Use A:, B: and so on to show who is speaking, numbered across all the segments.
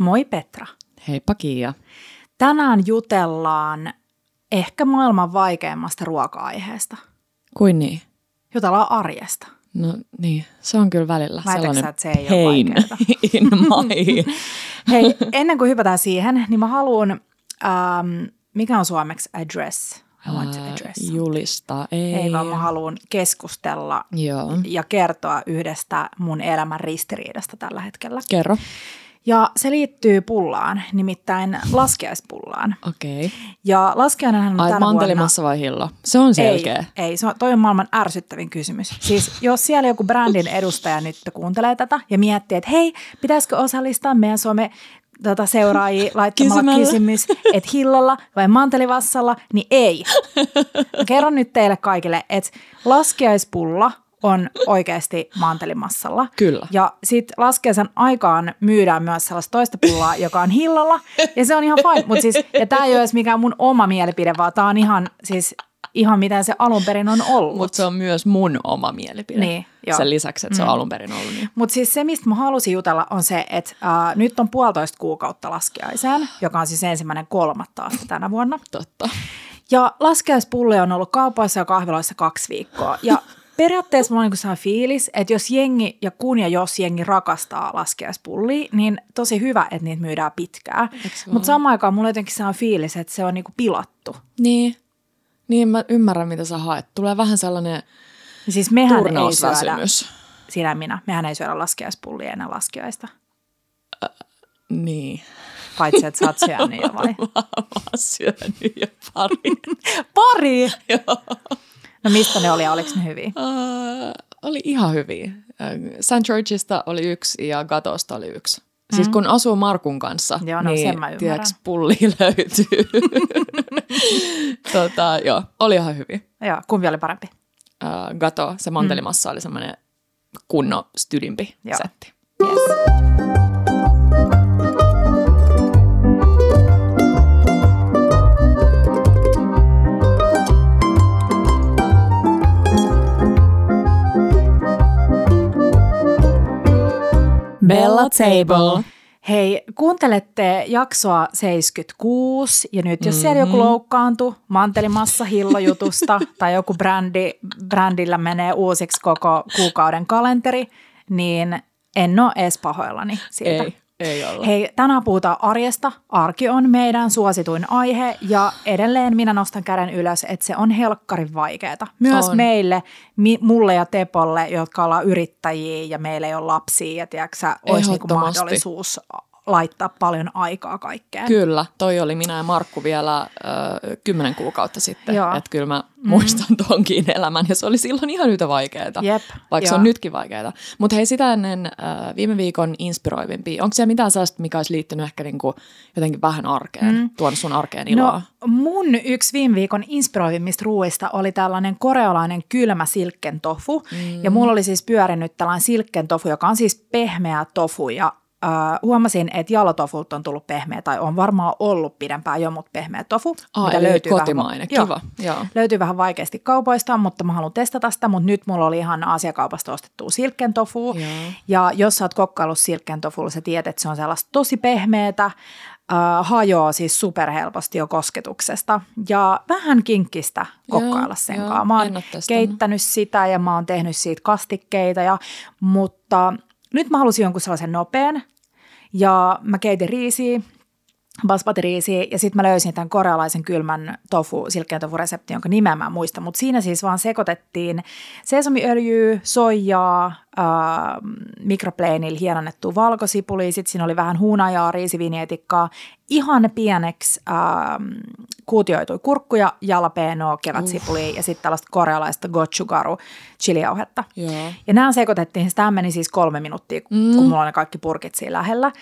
A: Moi Petra.
B: Heippa Kiia.
A: Tänään jutellaan ehkä maailman vaikeimmasta ruoka-aiheesta.
B: Kuin niin?
A: Jutellaan arjesta.
B: No niin, se on kyllä välillä
A: Väitätkö
B: sellainen
A: sä, että se ei ole
B: pain
A: vaikeeta?
B: in my.
A: Hei, ennen kuin hypätään siihen, niin mä haluan, ähm, mikä on suomeksi address? I want to
B: Ää,
A: address.
B: Julista, ei.
A: Ei vaan mä haluan keskustella
B: Joo.
A: ja kertoa yhdestä mun elämän ristiriidasta tällä hetkellä.
B: Kerro.
A: Ja se liittyy pullaan, nimittäin laskiaispullaan.
B: Okei. Okay.
A: Ja laskiainenhan on
B: Ai
A: tänä vuonna...
B: mantelimassa vai hillo? Se on selkeä.
A: Ei, ei se on, toi on maailman ärsyttävin kysymys. Siis jos siellä joku brändin edustaja nyt kuuntelee tätä ja miettii, että hei, pitäisikö osallistaa meidän some tota, seuraajia laittamalla
B: Kysymällä.
A: kysymys, että hillalla vai mantelivassalla, niin ei. Mä kerron nyt teille kaikille, että laskiaispulla on oikeasti mantelimassalla.
B: Kyllä.
A: Ja sitten laskeaisen aikaan myydään myös sellaista toista pullaa, joka on hillalla. Ja se on ihan fine. Mut siis, ja tämä ei ole edes mikään mun oma mielipide, vaan tämä on ihan, siis, ihan miten se alun perin on ollut.
B: Mutta se on myös mun oma mielipide.
A: Niin, joo.
B: Sen lisäksi, että se on alun perin ollut niin.
A: Mutta siis se, mistä mä halusin jutella, on se, että äh, nyt on puolitoista kuukautta laskiaiseen, joka on siis ensimmäinen kolmatta tänä vuonna.
B: Totta.
A: Ja laskiaispulli on ollut kaupoissa ja kahviloissa kaksi viikkoa. Ja periaatteessa mulla on niin sellainen fiilis, että jos jengi ja kun ja jos jengi rakastaa laskiaispullia, niin tosi hyvä, että niitä myydään pitkään. Mutta samaan aikaan mulla on jotenkin sellainen fiilis, että se on niinku pilattu.
B: Niin. Niin, mä ymmärrän, mitä sä haet. Tulee vähän sellainen
A: Ja Siis mehän ei syödä, sinä minä, mehän ei syödä laskiaispullia ennen laskiaista.
B: Niin.
A: Paitsi, että sä oot syönyt jo vai?
B: Mä oon syönyt jo pari.
A: Pari!
B: Joo.
A: No mistä ne oli ja oliko ne hyviä?
B: Uh, oli ihan hyviä. St. Georgeista oli yksi ja Gatosta oli yksi. Mm. Siis kun asuu Markun kanssa,
A: Joo, no
B: niin tiedätkö, pulli löytyy. tota, joo, oli ihan hyviä.
A: Joo, kumpi oli parempi?
B: Uh, Gato, se mantelimassa oli semmoinen kunnon stydimpi
A: Joo.
B: setti.
A: Yes.
B: Bella Table.
A: Hei, kuuntelette jaksoa 76 ja nyt jos siellä joku loukkaantui mantelimassa hillojutusta tai joku brändi, brändillä menee uusiksi koko kuukauden kalenteri, niin en ole edes pahoillani siitä.
B: Ei, ei olla.
A: Hei, tänään puhutaan arjesta. Arki on meidän suosituin aihe ja edelleen minä nostan käden ylös, että se on helkkarin vaikeaa. Myös
B: On.
A: meille, mi, mulle ja Tepolle, jotka ollaan yrittäjiä ja meillä ei ole lapsia ja tiedätkö, olisi niinku mahdollisuus laittaa paljon aikaa kaikkeen.
B: Kyllä, toi oli minä ja Markku vielä kymmenen kuukautta sitten. Että kyllä mä muistan tonkin elämän ja se oli silloin ihan yhtä vaikeaa.
A: Jep,
B: Vaikka se
A: joo.
B: on nytkin vaikeaa. Mutta hei sitä ennen ö, viime viikon inspiroivimpia. Onko siellä mitään sellaista, mikä olisi liittynyt ehkä niinku jotenkin vähän arkeen, mm. tuonut sun arkeen iloa?
A: No mun yksi viime viikon inspiroivimmista ruuista oli tällainen korealainen kylmä silkken tofu. Mm. Ja mulla oli siis pyörinyt tällainen silkken tofu, joka on siis pehmeä tofu. Ja äh, huomasin, että jalotofulta on tullut pehmeä, tai on varmaan ollut pidempään jo, mutta pehmeä tofu.
B: Aa, eli kotimainen,
A: Vähän,
B: kiva. Joo.
A: Löytyy vähän vaikeasti kaupoista, mutta mä haluan testata sitä, mutta nyt mulla oli ihan Aasiakaupasta ostettua silkken tofu.
B: Joo.
A: Ja jos sä oot kokkaillut silkken tofulla, sä tiedät, että se on sellaista tosi pehmeätä, äh, hajoaa siis superhelposti jo kosketuksesta ja vähän kinkkistä kokkailla
B: Joo,
A: sen
B: joo,
A: kanssa. Mä oon keittänyt sitä ja mä oon tehnyt siitä kastikkeita, ja, mutta nyt mä halusin jonkun sellaisen nopean ja mä keitin riisiä, basmati-riisiä ja sitten mä löysin tämän korealaisen kylmän tofu, silkkeen tofu reseptin, jonka nimeä mä muista, mutta siinä siis vaan sekoitettiin sesomiöljyä, soijaa, äh, mikropleinillä hienonnettua valkosipulia, sitten siinä oli vähän huunajaa, riisivinietikkaa, ihan pieneksi äh, kuutioitui kurkkuja, jalapenoa, kevätsipulia ja sitten tällaista korealaista gochugaru chilijauhetta.
B: Joo.
A: Ja nämä sekoitettiin, tämä meni siis kolme minuuttia, mm. kun mulla on ne kaikki purkit siinä lähellä.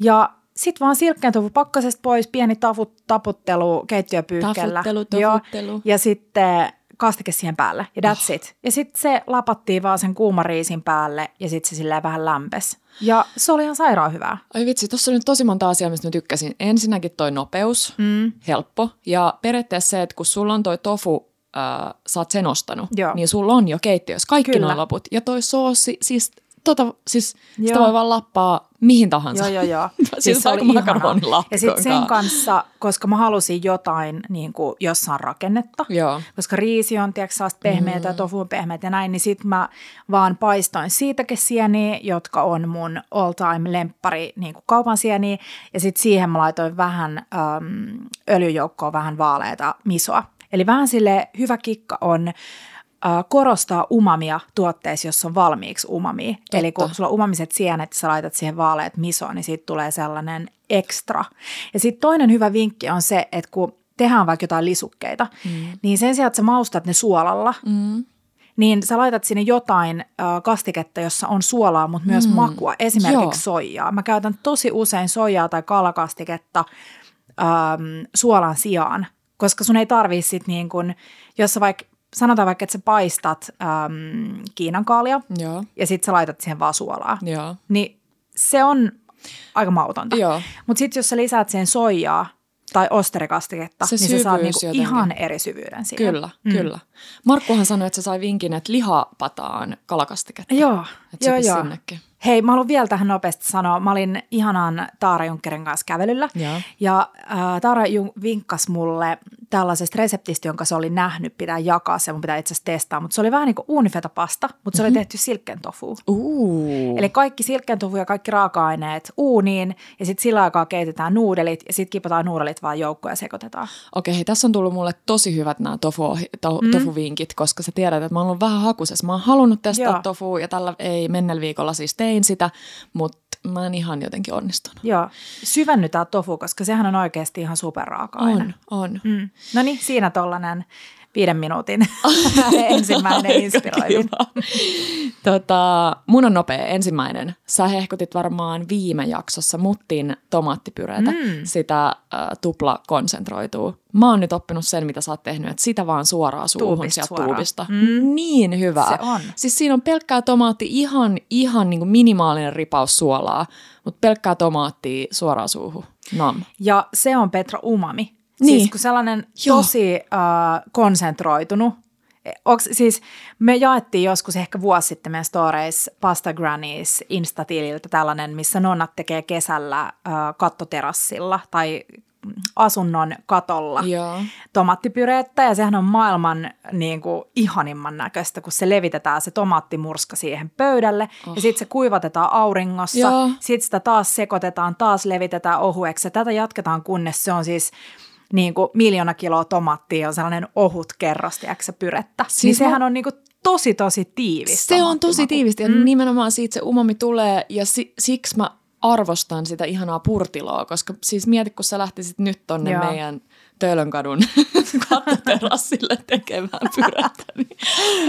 A: Ja sitten vaan silkkeen tofu pakkasesta pois, pieni tafut, taputtelu keittiöpyyhkeellä.
B: Tafuttelu,
A: Joo.
B: tafuttelu.
A: Ja sitten kastike siihen päälle ja that's it. Ja sitten se lapattiin vaan sen kuuman riisin päälle ja sitten se silleen vähän lämpes. Ja se oli ihan sairaan hyvää.
B: Ai vitsi, tuossa on nyt tosi monta asiaa, mistä mä tykkäsin. Ensinnäkin toi nopeus, mm. helppo. Ja periaatteessa se, että kun sulla on toi tofu, äh, sä oot sen ostanut,
A: Joo.
B: niin sulla on jo keittiössä kaikki
A: Kyllä.
B: nuo loput. Ja toi soosi, siis tota, siis sitä
A: Joo.
B: voi vaan lappaa mihin tahansa.
A: Joo, joo, joo.
B: Siis
A: se
B: aika
A: oli
B: makaronilaatikon
A: Ja sitten sen kanssa, koska mä halusin jotain niin kuin jossain rakennetta,
B: Joo.
A: koska riisi on tiedätkö, sellaista pehmeätä ja tofu on pehmeät ja näin, niin sitten mä vaan paistoin siitäkesieniä, jotka on mun all time lemppari niin kuin kaupan sieniä, ja sitten siihen mä laitoin vähän äm, öljyjoukkoa, vähän vaaleita misoa. Eli vähän sille hyvä kikka on korostaa umamia tuotteissa, jossa on valmiiksi umamia. Totta. Eli kun sulla on umamiset sienet ja sä laitat siihen vaaleet misoon, niin siitä tulee sellainen ekstra. Ja sitten toinen hyvä vinkki on se, että kun tehdään vaikka jotain lisukkeita, mm. niin sen sijaan, että sä maustat ne suolalla,
B: Mm.
A: niin sä laitat sinne jotain äh, kastiketta, jossa on suolaa, mutta myös mm. makua, esimerkiksi
B: Joo.
A: soijaa. Mä käytän tosi usein soijaa tai kalakastiketta ähm, suolan sijaan, koska sun ei tarvii sit niin kun, jos sä vaikka, sanotaan vaikka, että sä paistat ähm, Kiinan kaalia
B: Joo.
A: ja sit sä laitat siihen vaan suolaa,
B: Joo.
A: niin se on aika mautonta. Mutta sitten jos sä lisäät siihen soijaa tai osterikastiketta,
B: Se
A: niin sä saat niinku
B: jotenkin.
A: ihan eri syvyyden siihen.
B: Kyllä, mm. kyllä. Markkuhan sanoi, että se sai vinkin, että lihapataan kalakastiketta.
A: Joo,
B: Että
A: joo, joo.
B: sinnekin.
A: Hei, mä haluan vielä tähän nopeasti sanoa. Mä olin ihanan Taara Junkkerin kanssa kävelyllä.
B: Joo.
A: Ja äh, Taara Jun- vinkkasi mulle tällaisesta reseptistä, jonka se oli nähnyt, pitää jakaa se, mun pitää itse asiassa testaa. Mutta se oli vähän niin kuin uunifetapasta, mutta se oli tehty silkken tofu. Eli kaikki silkken tofu ja kaikki raaka-aineet uuniin ja sitten sillä aikaa keitetään nuudelit ja sitten kipataan nuudelit vaan joukkoon ja sekoitetaan.
B: Okei, hei, tässä on tullut mulle tosi hyvät nämä tofu, to, mm. tofuvinkit, koska sä tiedät, että mä oon ollut vähän hakusessa. Mä oon halunnut testata
A: Joo.
B: tofu ja tällä ei mennellä viikolla siis tein sitä, mutta mä en ihan jotenkin onnistunut.
A: Joo, syvennytään tofu, koska sehän on oikeasti ihan superraaka-aine.
B: On, on.
A: Mm. No niin, siinä tollainen viiden minuutin ensimmäinen inspiroivin.
B: Kiva. Tota, mun on nopea ensimmäinen. Sä hehkutit varmaan viime jaksossa muttin tomaattipyreitä, mm. sitä äh, tupla konsentroituu. Mä oon nyt oppinut sen, mitä sä oot tehnyt, että sitä vaan suoraan suuhun
A: Tuubista
B: sieltä
A: suoraan.
B: tuubista. Mm. Niin hyvää.
A: Se on.
B: Siis siinä on pelkkää tomaatti, ihan, ihan niin kuin minimaalinen ripaus suolaa, mutta pelkkää tomaattia suoraan suuhun. Nam.
A: Ja se on Petra umami.
B: Niin.
A: Siis kun sellainen
B: Joo.
A: tosi äh, konsentroitunut. Onks, siis me jaettiin joskus ehkä vuosi sitten meidän storeis Pasta Grannies Insta-tililtä tällainen, missä nonnat tekee kesällä äh, kattoterassilla tai asunnon katolla
B: Joo.
A: tomaattipyreettä ja sehän on maailman niin kuin, ihanimman näköistä, kun se levitetään se tomaattimurska siihen pöydälle oh. ja sitten se kuivatetaan auringossa, sitten sitä taas sekoitetaan, taas levitetään ohueksi ja tätä jatketaan kunnes se on siis niin kuin miljoona kiloa tomaattia on sellainen ohut kerros, tiedätkö, pyrettä. Siis
B: Siis
A: niin sehän on niin kuin tosi tosi tiivis.
B: Se on tosi tiivisti ja mm. nimenomaan siitä se umami tulee ja si- siksi mä arvostan sitä ihanaa purtiloa, koska siis mieti, kun sä lähtisit nyt tonne.
A: Joo.
B: meidän Töölönkadun kattoterassille tekemään pyrättä, niin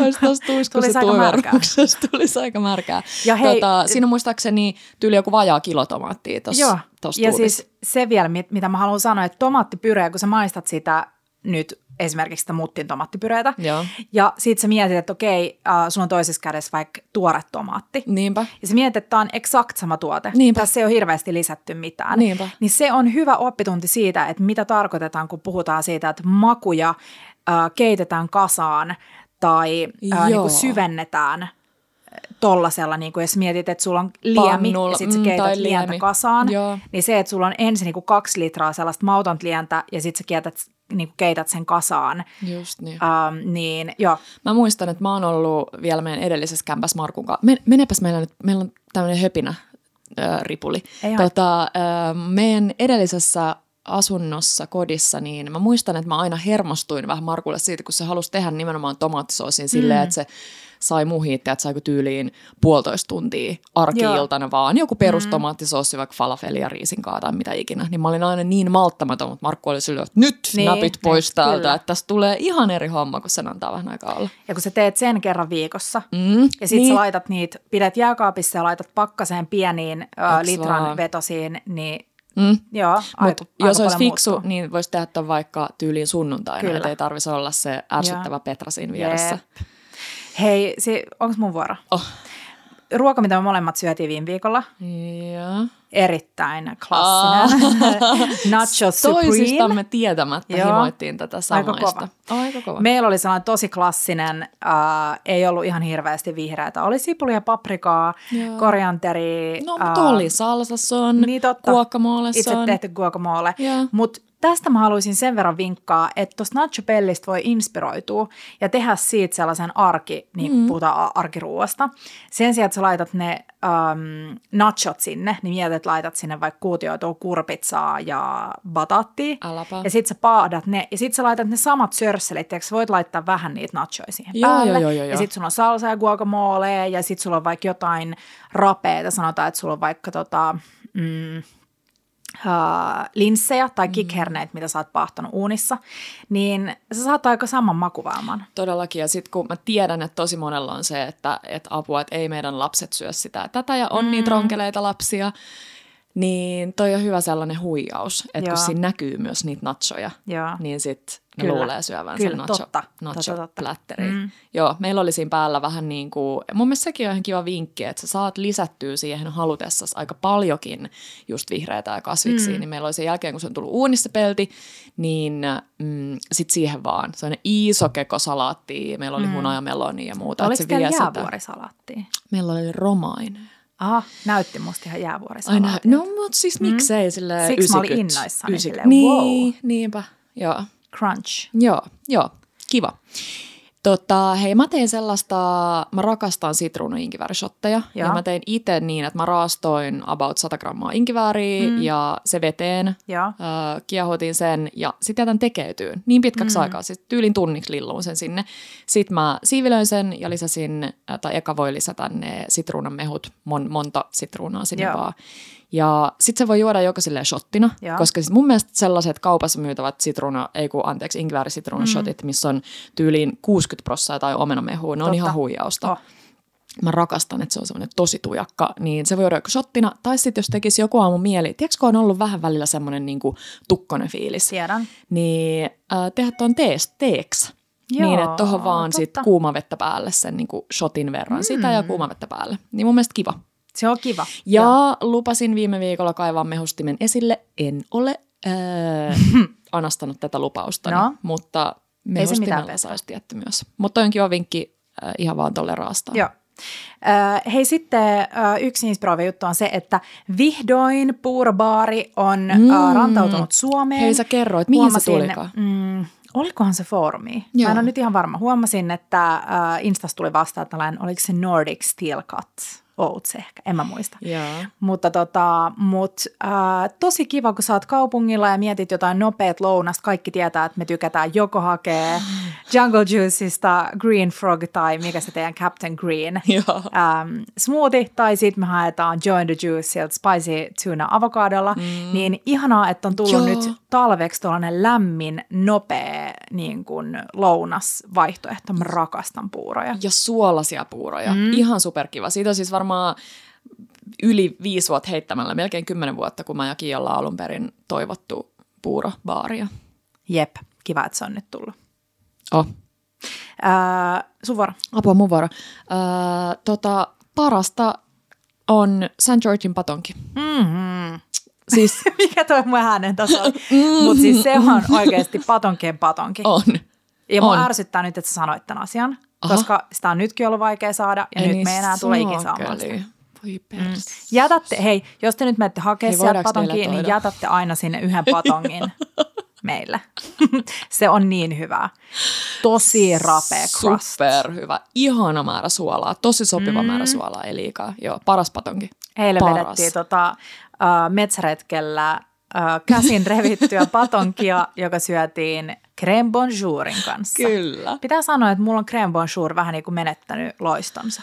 B: olisi tuossa tuiskussa tuiverruksessa tulisi aika märkää.
A: Ja hei-
B: tota, siinä on muistaakseni tyyli joku vajaa kilo tomaattia tuossa
A: Joo, ja siis se vielä, mit- mitä mä haluan sanoa, että tomaattipyreä, kun sä maistat sitä nyt esimerkiksi sitä muttin tomaattipyreitä,
B: Joo.
A: ja sit sä mietit, että okei, äh, sulla on toisessa kädessä vaikka tuore tomaatti,
B: Niinpä.
A: ja sä mietit, että tämä on eksakt sama tuote.
B: Niinpä.
A: Tässä ei ole hirveästi lisätty mitään.
B: Niinpä.
A: Niin se on hyvä oppitunti siitä, että mitä tarkoitetaan, kun puhutaan siitä, että makuja äh, keitetään kasaan tai äh, niin kuin syvennetään tollasella, niin kuin jos mietit, että sulla on liemi
B: Pannulla,
A: ja sitten sä
B: mm,
A: keität
B: tai
A: lientä
B: liemi.
A: kasaan,
B: Joo.
A: niin se, että sulla on ensin niin kuin kaksi litraa sellaista mautonta lientä ja sitten sä keität, niin kuin keität sen kasaan,
B: Just niin.
A: ähm, niin joo,
B: Mä muistan, että mä oon ollut vielä meidän edellisessä kämpäs Markun kanssa. Men, menepäs meillä nyt, meillä on tämmöinen höpinä äh, ripuli.
A: Ei
B: tota, äh, meidän edellisessä asunnossa, kodissa, niin mä muistan, että mä aina hermostuin vähän Markulle siitä, kun se halusi tehdä nimenomaan tomaattisoosin silleen,
A: Mm.
B: että se sai muhiittaa, että saiko tyyliin puolitoista tuntia arki-iltana vaan joku perustomaattisoosi, vaikka falafelia, riisinkaa tai mitä ikinä. Niin mä olin aina niin malttamaton, mutta Markku oli silleen, että nyt
A: Niin,
B: napit pois
A: niin,
B: täältä,
A: kyllä.
B: että tästä tulee ihan eri homma, kun sen antaa vähän aikaa olla.
A: ja kun sä teet sen kerran viikossa,
B: Mm,
A: Ja sitten niin. sä laitat niitä, pidät jääkaapissa ja laitat pakkaseen pieniin ö, litran
B: vaan?
A: vetosiin, niin
B: Mm.
A: joo,
B: Mut
A: aika,
B: jos
A: aika
B: olisi fiksu,
A: muuttuu.
B: niin voisi tehdä vaikka tyyliin sunnuntaina,
A: Kyllä.
B: että ei tarvitsisi olla se ärsyttävä Petra siinä vieressä.
A: Jep. Hei, si- onko mun vuoro?
B: Oh.
A: ruoka, mitä me molemmat syötiin viime viikolla,
B: Joo.
A: erittäin klassinen. Nacho Supreme.
B: Toisistamme tietämättä
A: Joo.
B: himoittiin tätä
A: Aika
B: samaista.
A: kova.
B: Aika kova.
A: Meillä oli sellainen tosi klassinen, äh, ei ollut ihan hirveästi vihreätä. Oli sipulia, paprikaa,
B: Joo.
A: korianteri.
B: No, mutta oli salsason,
A: niin totta.
B: guacamole
A: Itse tehty guacamole. Mutta tästä mä haluaisin sen verran vinkkaa, että tuosta nacho pellistä voi inspiroitua ja tehdä siitä sellaisen arki, niin mm. puhutaan arkiruuasta. Sen sijaan, että sä laitat ne um, nachot sinne, niin mietit, että laitat sinne vaikka kuutioitua kurpitsaa ja bataattia.
B: Äläpä.
A: Ja sit sä paadat ne, ja sit sä laitat ne samat sörsselit, ja sä voit laittaa vähän niitä nachoja siihen
B: Joo,
A: päälle.
B: joo, joo, joo,
A: ja sit sulla on salsa ja guacamole, ja sit sulla on vaikka jotain rapeita, sanotaan, että sulla on vaikka tota, mm, uh, linssejä tai kikherneitä, mitä sä oot paahtanut uunissa, niin sä saat aika saman makuvaelman.
B: Todellakin, ja sitten kun mä tiedän, että tosi monella on se, että, että apua, että ei meidän lapset syö sitä tätä, ja on mm. niitä ronkeleita lapsia, niin toi on hyvä sellainen huijaus, että kun siinä näkyy myös niitä nachoja,
A: Joo.
B: niin sitten ne
A: Kyllä.
B: luulee syövän
A: Kyllä,
B: nacho,
A: totta.
B: nacho
A: Totta, totta. Mm.
B: Joo, meillä oli siinä päällä vähän niin kuin, mun mielestä sekin on ihan kiva vinkki, että sä saat lisättyä siihen halutessasi aika paljonkin just vihreätä ja kasviksia, mm. niin meillä oli sen jälkeen, kun se on tullut uunissa pelti, niin mm, sit siihen vaan sellainen iso keko salaattia, meillä oli mm. hunajamelonia ja muuta.
A: Oliko
B: se
A: teillä jäävuorisalaattia?
B: Meillä oli romainen.
A: Aha, näytti musta ihan
B: Ai nä-
A: jäävuorisalaattia.
B: no, mutta siis miksei sille
A: Mm. Siksi mä olin innoissani silleen,
B: Niin,
A: wow.
B: niinpä, joo.
A: Crunch.
B: Joo, joo, kiva. Tota, hei, mä tein sellaista, mä rakastan sitruunainkiväärishotteja. Ja
A: Joo.
B: mä tein itse niin, että mä raastoin about 100 grammaa inkivääriä mm. ja se veteen.
A: Joo.
B: Äh, kiehutin sen ja sitten jätän tekeytyyn niin pitkäksi mm. aikaa, siis tyylin tunniksi lilluun sen sinne. Sitten mä siivilöin sen ja lisäsin, äh, tai eka voi lisätä ne sitruunamehut, mon, monta sitruunaa sinne
A: Joo.
B: vaan. Ja sitten se voi juoda joko silleen shottina,
A: Joo.
B: koska sit mun mielestä sellaiset kaupassa myytävät sitruuna, ei kun anteeksi, inkiväärisitruunashotit, mm. missä on tyyliin 60 prosenttia tai omenamehua, ne on
A: Totta.
B: ihan huijausta.
A: Oh.
B: Mä rakastan, että se on semmoinen tosi tujakka, niin se voi juoda joko shottina, tai sitten jos tekisi joku aamu mieli, tiedätkö kun on ollut vähän välillä semmoinen niin tukkonen fiilis,
A: Tiedän.
B: niin äh, tehdä tuon tees, teeksi.
A: Joo,
B: niin, että tuohon vaan sit
A: totta.
B: kuuma vettä päälle sen niin kuin shotin verran, mm. sitä ja kuuma vettä päälle. Niin mun mielestä kiva.
A: Se on kiva.
B: Ja
A: Joo.
B: lupasin viime viikolla kaivaa mehustimen esille. En ole äh, anastanut tätä lupausta,
A: No.
B: mutta mehustimella saisi tietty myös. Mutta on kiva vinkki äh, ihan vaan tolle raastaan.
A: Joo. Äh, hei sitten äh, yksi inspiroiva juttu on se, että vihdoin puurobaari on mm. äh, rantautunut Suomeen.
B: Hei sä kerroit, mihin se tulikaan?
A: Mm, olikohan se foorumi?
B: Joo.
A: Mä en ole nyt ihan varma. Huomasin, että äh, Instas tuli vastaan tällainen, oliko se Nordic Steel Cut Oats ehkä, en mä muista.
B: Joo.
A: Mutta tota, mut, äh, tosi kiva, kun sä oot kaupungilla ja mietit jotain nopeat lounasta. Kaikki tietää, että me tykätään joko hakea Jungle Juiceista Green Frog tai mikä se teidän Captain Green
B: Joo.
A: ähm, smoothie, tai sitten me haetaan Join the Juice sieltä Spicy Tuna avokadolla. Mm. Niin ihanaa, että on tullut
B: Joo.
A: nyt talveksi tuollainen lämmin, nopea niin kuin lounasvaihtoehto. Mä rakastan puuroja.
B: Ja suolasia puuroja. Mm. Ihan superkiva. Siitä on siis varmaan yli viisi vuotta heittämällä, melkein kymmenen vuotta, kun mä ja Kiia ollaan alun perin toivottu puurobaaria.
A: Jep, kiva, että se on nyt tullut.
B: Oh.
A: Äh, sun vuoro.
B: Apua mun vuoro. Öö, tota, parasta on St. Georgein patonki.
A: Mm-hmm.
B: Siis
A: Mikä toi mun äänen taso oli? Mutta siis se on oikeasti patonkien patonki.
B: on.
A: Ja mua
B: on.
A: ärsyttää nyt, että sä sanoit tämän asian,
B: Aha.
A: koska sitä on nytkin ollut vaikea saada ja
B: Ei
A: nyt
B: niin
A: me enää tule ikinä saamaan sitä.
B: Voi pers.
A: Jätätte, hei, jos te nyt menette hakemaan
B: Hei,
A: sieltä patonkiin, niin jätätte aina sinne yhden patongin meille. se on niin hyvä. Tosi rapea crust.
B: Super hyvä. Ihana määrä suolaa. Tosi sopiva mm. määrä suolaa, ei liikaa. Joo, paras patonki.
A: Eilen
B: Paras.
A: vedettiin tota, uh, metsäretkellä uh, käsin revittyä patonkia, joka syötiin crème bonjourin kanssa.
B: Kyllä.
A: Pitää sanoa, että mulla on crème bonjour vähän niin kuin menettänyt loistonsa.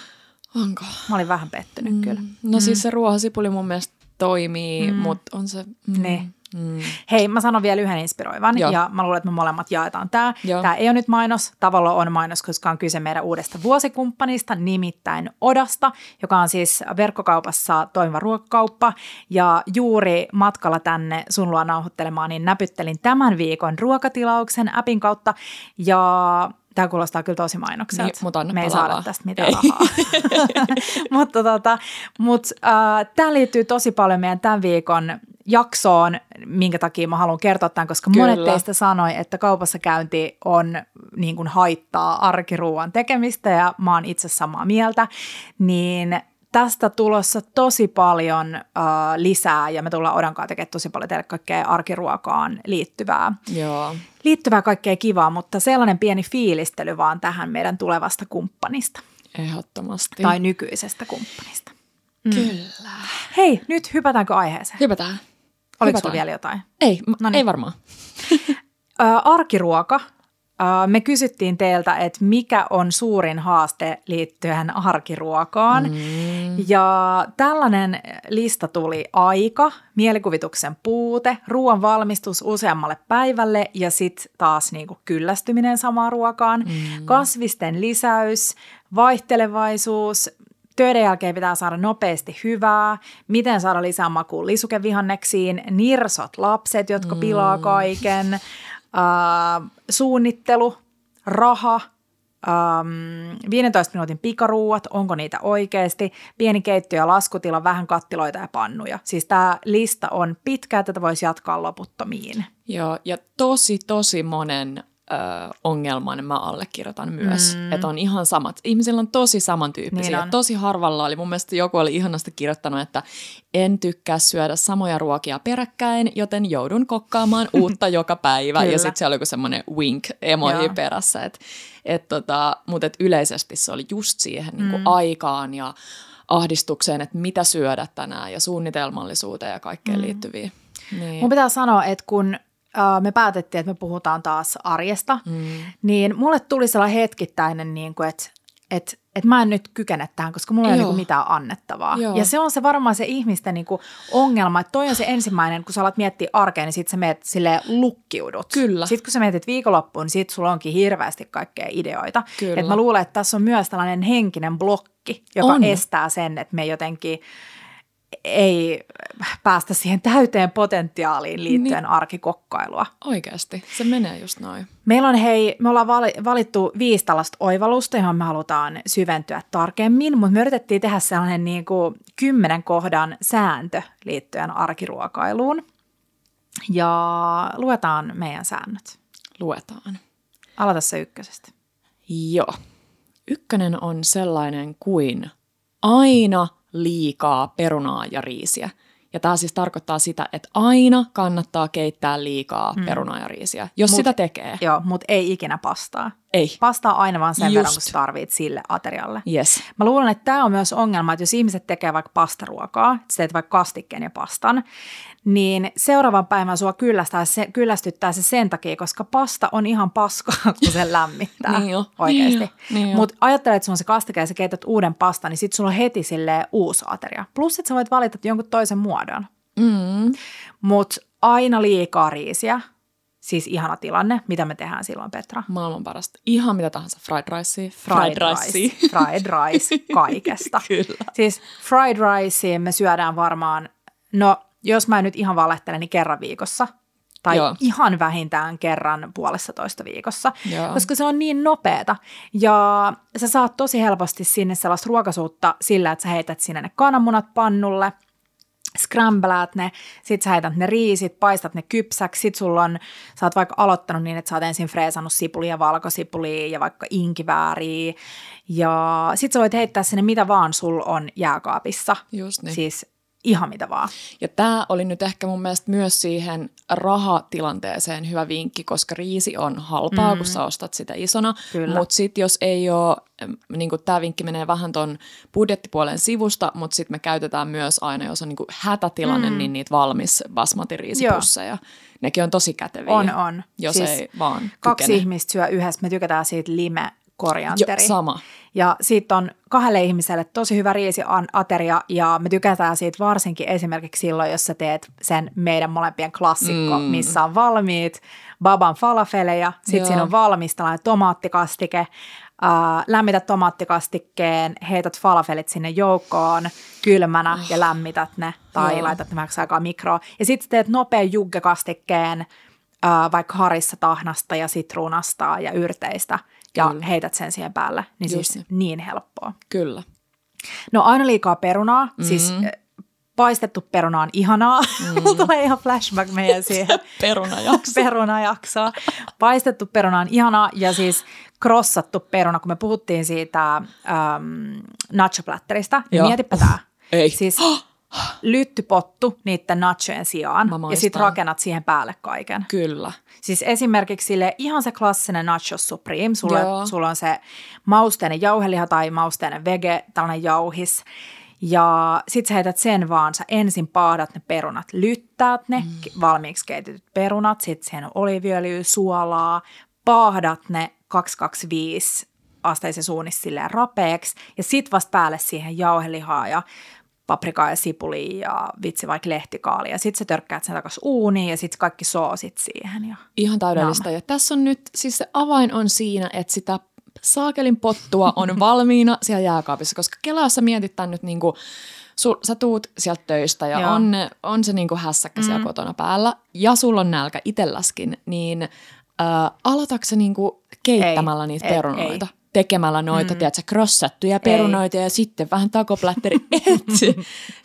B: Onko?
A: Mä olin vähän pettynyt mm. kyllä.
B: No siis se ruohosipuli mun mielestä toimii, mm. mutta on se... Mm,
A: Niin. Mm. Hei, mä sanon vielä yhden inspiroivan Joo. ja mä luulen, että me molemmat jaetaan tämä. Tämä ei ole nyt mainos, tavalla on mainos, koska on kyse meidän uudesta vuosikumppanista, nimittäin Odasta, joka on siis verkkokaupassa toimiva ruokakauppa. Ja juuri matkalla tänne sun luo nauhoittelemaan, niin näpyttelin tämän viikon ruokatilauksen appin kautta ja Tämä kuulostaa kyllä tosi mainokselta. Niin,
B: mutta
A: Me ei saada tästä mitään ei. rahaa. mutta tota, mut, äh, tämä liittyy tosi paljon meidän tämän viikon jaksoon, minkä takia mä haluan kertoa tämän, koska Kyllä. monet teistä sanoi, että kaupassa käynti on niin kuin haittaa arkiruuan tekemistä ja mä oon itse samaa mieltä, niin tästä tulossa tosi paljon äh, lisää ja me tullaan Odankaan tekemään tosi paljon teille kaikkea arkiruokaan liittyvää.
B: Joo.
A: Liittyvää kaikkea kivaa, mutta sellainen pieni fiilistely vaan tähän meidän tulevasta kumppanista.
B: Ehdottomasti.
A: Tai nykyisestä kumppanista.
B: Mm. Kyllä.
A: Hei, nyt hypätäänkö aiheeseen?
B: Hypätään.
A: Oliko sinulla vielä jotain?
B: Ei, Noniin. ei varmaan.
A: Arkiruoka. Me kysyttiin teiltä, että mikä on suurin haaste liittyen arkiruokaan. Mm. Ja tällainen lista tuli aika, mielikuvituksen puute, ruoan valmistus useammalle päivälle ja sitten taas niinku kyllästyminen samaan ruokaan, mm. kasvisten lisäys, vaihtelevaisuus, Töiden jälkeen pitää saada nopeasti hyvää, miten saada lisää makua lisukevihanneksiin, nirsot lapset, jotka pilaa mm. kaiken, äh, suunnittelu, raha, ähm, 15 minuutin pikaruuat, onko niitä oikeasti, pieni keittiö ja laskutila, vähän kattiloita ja pannuja. Siis tämä lista on pitkä, että tätä voisi jatkaa loputtomiin.
B: Joo, ja tosi, tosi monen ö, ongelman mä allekirjoitan myös. Mm. Että on ihan samat. Ihmisillä on tosi samantyyppisiä. Niin tosi harvalla oli. Mun mielestä joku oli ihanasti kirjoittanut, että en tykkää syödä samoja ruokia peräkkäin, joten joudun kokkaamaan uutta joka päivä. ja sitten siellä oli joku semmoinen wink emoji perässä. Et, et tota, Mutta et yleisesti se oli just siihen niin mm. niin aikaan ja ahdistukseen, että mitä syödä tänään ja suunnitelmallisuuteen ja kaikkeen mm. liittyviin.
A: Niin. Mun pitää sanoa, että kun me päätettiin, että me puhutaan taas arjesta, mm. niin mulle tuli sellainen hetkittäinen, niin kuin, että, että että mä en nyt kykene tähän, koska mulla ei ole niin mitään annettavaa. Joo. Ja se on se varmaan se ihmisten niin kuin ongelma, että toi on se ensimmäinen, kun sä alat miettiä arkea, niin sit sä meet sille lukkiudut.
B: Kyllä.
A: Sitten kun sä mietit viikonloppuun, niin sit sulla onkin hirveästi kaikkea ideoita. Kyllä. Et mä luulen, että tässä on myös tällainen henkinen blokki, joka on. estää sen, että me jotenkin – ei päästä siihen täyteen potentiaaliin liittyen niin, arkikokkailua.
B: Oikeasti, se menee just noin.
A: Meillä on hei, me ollaan valittu viisi tällaista oivallusta, johon me halutaan syventyä tarkemmin, mutta me yritettiin tehdä sellainen niin kuin kymmenen kohdan sääntö liittyen arkiruokailuun. Ja luetaan meidän säännöt.
B: Luetaan.
A: Aloita se ykkösestä.
B: Joo. Ykkönen on sellainen kuin aina – liikaa perunaa ja riisiä. Ja tämä siis tarkoittaa sitä, että aina kannattaa keittää liikaa mm. perunaa ja riisiä, jos mut, sitä tekee.
A: Joo, mutta ei ikinä pastaa.
B: Ei.
A: Pastaa aina vaan sen Just. verran, kun sä tarvit sille aterialle.
B: Yes.
A: Mä luulen, että tämä on myös ongelma, että jos ihmiset tekee vaikka pastaruokaa, sä teet vaikka kastikkeen ja pastan, niin seuraavan päivän sua kyllästää se, kyllästyttää se sen takia, koska pasta on ihan paskaa, kun se lämmittää
B: niin jo.
A: oikeasti.
B: Niin niin
A: Mutta ajattele, että sun on se kastike ja sä keität uuden pastan, niin sit sulla on heti sille uusi ateria. Plus, että sä voit valita jonkun toisen muodon.
B: Mm.
A: Mutta aina liikaa riisiä. Siis ihana tilanne. Mitä me tehdään silloin, Petra?
B: Maailman parasta. Ihan mitä tahansa. Fried rice.
A: Fried, fried rice. fried rice kaikesta.
B: Kyllä.
A: Siis fried rice me syödään varmaan, no jos mä nyt ihan valehtelen, niin kerran viikossa. Tai Joo. ihan vähintään kerran puolessa toista viikossa, Joo. koska se on niin nopeeta. Ja sä saat tosi helposti sinne sellaista ruokasuutta sillä, että sä heität sinne ne kananmunat pannulle – scramblaat ne, sit sä heität ne riisit, paistat ne kypsäksi, sit sulla on, sä oot vaikka aloittanut niin, että sä oot ensin freesannut sipulia, valkosipulia ja vaikka inkivääriä ja sit sä voit heittää sinne mitä vaan sul on jääkaapissa.
B: Just niin.
A: Siis ihan mitä vaan.
B: Ja tämä oli nyt ehkä mun mielestä myös siihen rahatilanteeseen hyvä vinkki, koska riisi on halpaa, mm. kun sä ostat sitä isona. Mutta sitten jos ei ole, niin tämä vinkki menee vähän ton budjettipuolen sivusta, mutta sitten me käytetään myös aina, jos on niin hätätilanne, mm. niin niitä valmis basmati-riisipusseja. Nekin on tosi käteviä.
A: On, on.
B: Jos siis ei vaan kykene.
A: Kaksi ihmistä syö yhdessä, me tykätään siitä lime korianteri.
B: Jo, sama.
A: Ja siitä on kahdelle ihmiselle tosi hyvä riisiateria ja me tykätään siitä varsinkin esimerkiksi silloin, jos sä teet sen meidän molempien klassikko, mm. missä on valmiit baban falafeleja, sitten siinä on valmis tällainen tomaattikastike, Uh, lämmität tomaattikastikkeen, heität falafelit sinne joukkoon kylmänä oh. ja lämmität ne tai Joo. laitat ne vähän aikaa mikroon. Ja sitten teet nopean juggekastikkeen uh, vaikka harissa tahnasta ja sitruunasta ja yrteistä ja Kyllä. heität sen siihen päälle. Niin Just siis niin. niin helppoa.
B: Kyllä.
A: No aina liikaa perunaa, mm-hmm. siis paistettu peruna on ihanaa. Mm. Mulla tulee ihan flashback meidän siihen.
B: Perunajakso.
A: Perunajaksoa. Paistettu peruna on ihanaa ja siis krossattu peruna, kun me puhuttiin siitä ähm, nachoplätteristä, niin mietipä tämä.
B: Ei.
A: Siis lyttypottu niiden nachojen sijaan ja sitten rakennat siihen päälle kaiken.
B: Kyllä.
A: Siis esimerkiksi sille ihan se klassinen nachos supreme, sulla, sulla on se mausteinen jauheliha tai mausteinen vege, tällainen jauhis. Ja sit sä heität sen vaan, sä ensin paadat ne perunat, lyttäät ne, mm. valmiiksi keitetyt perunat, sit siihen on oliviöljyä, suolaa, paahdat ne 225 asteisen suunnissa silleen rapeeksi ja sit vasta päälle siihen jauhelihaa ja paprikaa ja sipulia ja vitsi vaikka lehtikaali. Ja sitten sä törkkäät sen takaisin uuniin ja sitten kaikki soosit siihen. Ja
B: Ihan täydellistä. Ja tässä on nyt, siis se avain on siinä, että sitä saakelin pottua on valmiina siellä jääkaapissa, koska Kelaa sä mietit tämän nyt niin kuin, sul, sä tuut sieltä töistä ja on, on se niin kuin hässäkkä siellä mm. kotona päällä ja sulla on nälkä itselläskin, niin äh, aloitatko sä niin kuin keittämällä ei, niitä perunoita? Ei tekemällä noita, mm. tiedätkö, krossattuja perunoita Ei. ja sitten vähän takoplätteri etsi.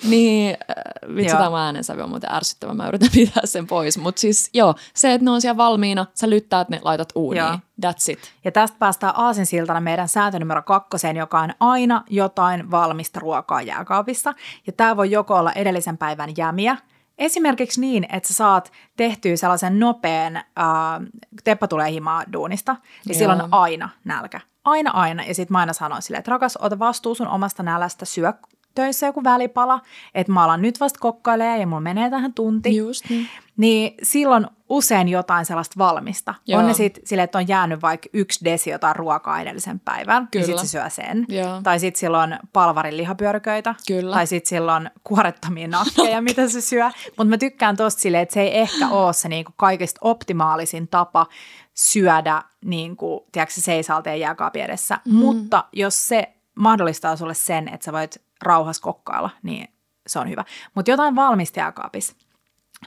B: niin äh, vitsi, tämä äänensävy on muuten ärsyttävä, mä yritän pitää sen pois. Mutta siis joo, se, että ne on siellä valmiina, sä lyttäät ne, laitat uuniin. Joo. That's it.
A: Ja tästä päästään aasinsiltana meidän sääntö numero kakkoseen, joka on aina jotain valmista ruokaa jääkaapissa. Ja tämä voi joko olla edellisen päivän jämiä, Esimerkiksi niin, että sä saat tehtyä sellaisen nopean, äh, Teppa tulee himaa duunista, niin Joo. silloin aina nälkä. Aina aina. Ja sitten mä aina sanoin silleen, että rakas, ota vastuu sun omasta nälästä, syö töissä joku välipala, että mä alan nyt vasta kokkailemaan ja mulla menee tähän tunti.
B: Just niin.
A: Niin silloin usein jotain sellaista valmista. Joo. On ne sitten silleen, että on jäänyt vaikka yksi desi jotain ruokaa edellisen päivän, Kyllä. ja sitten se syö sen. Joo. Tai sitten silloin palvarin lihapyöryköitä.
B: Kyllä.
A: Tai sitten silloin kuorettomia nakkeja, mitä se syö. Mutta mä tykkään tosta silleen, että se ei ehkä ole se niinku kaikista optimaalisin tapa syödä niin kuin, tiedätkö, seisalteen jääkaapin edessä. Mm. Mutta jos se mahdollistaa sulle sen, että sä voit rauhassa kokkailla, niin se on hyvä. Mutta jotain valmista jääkaapissa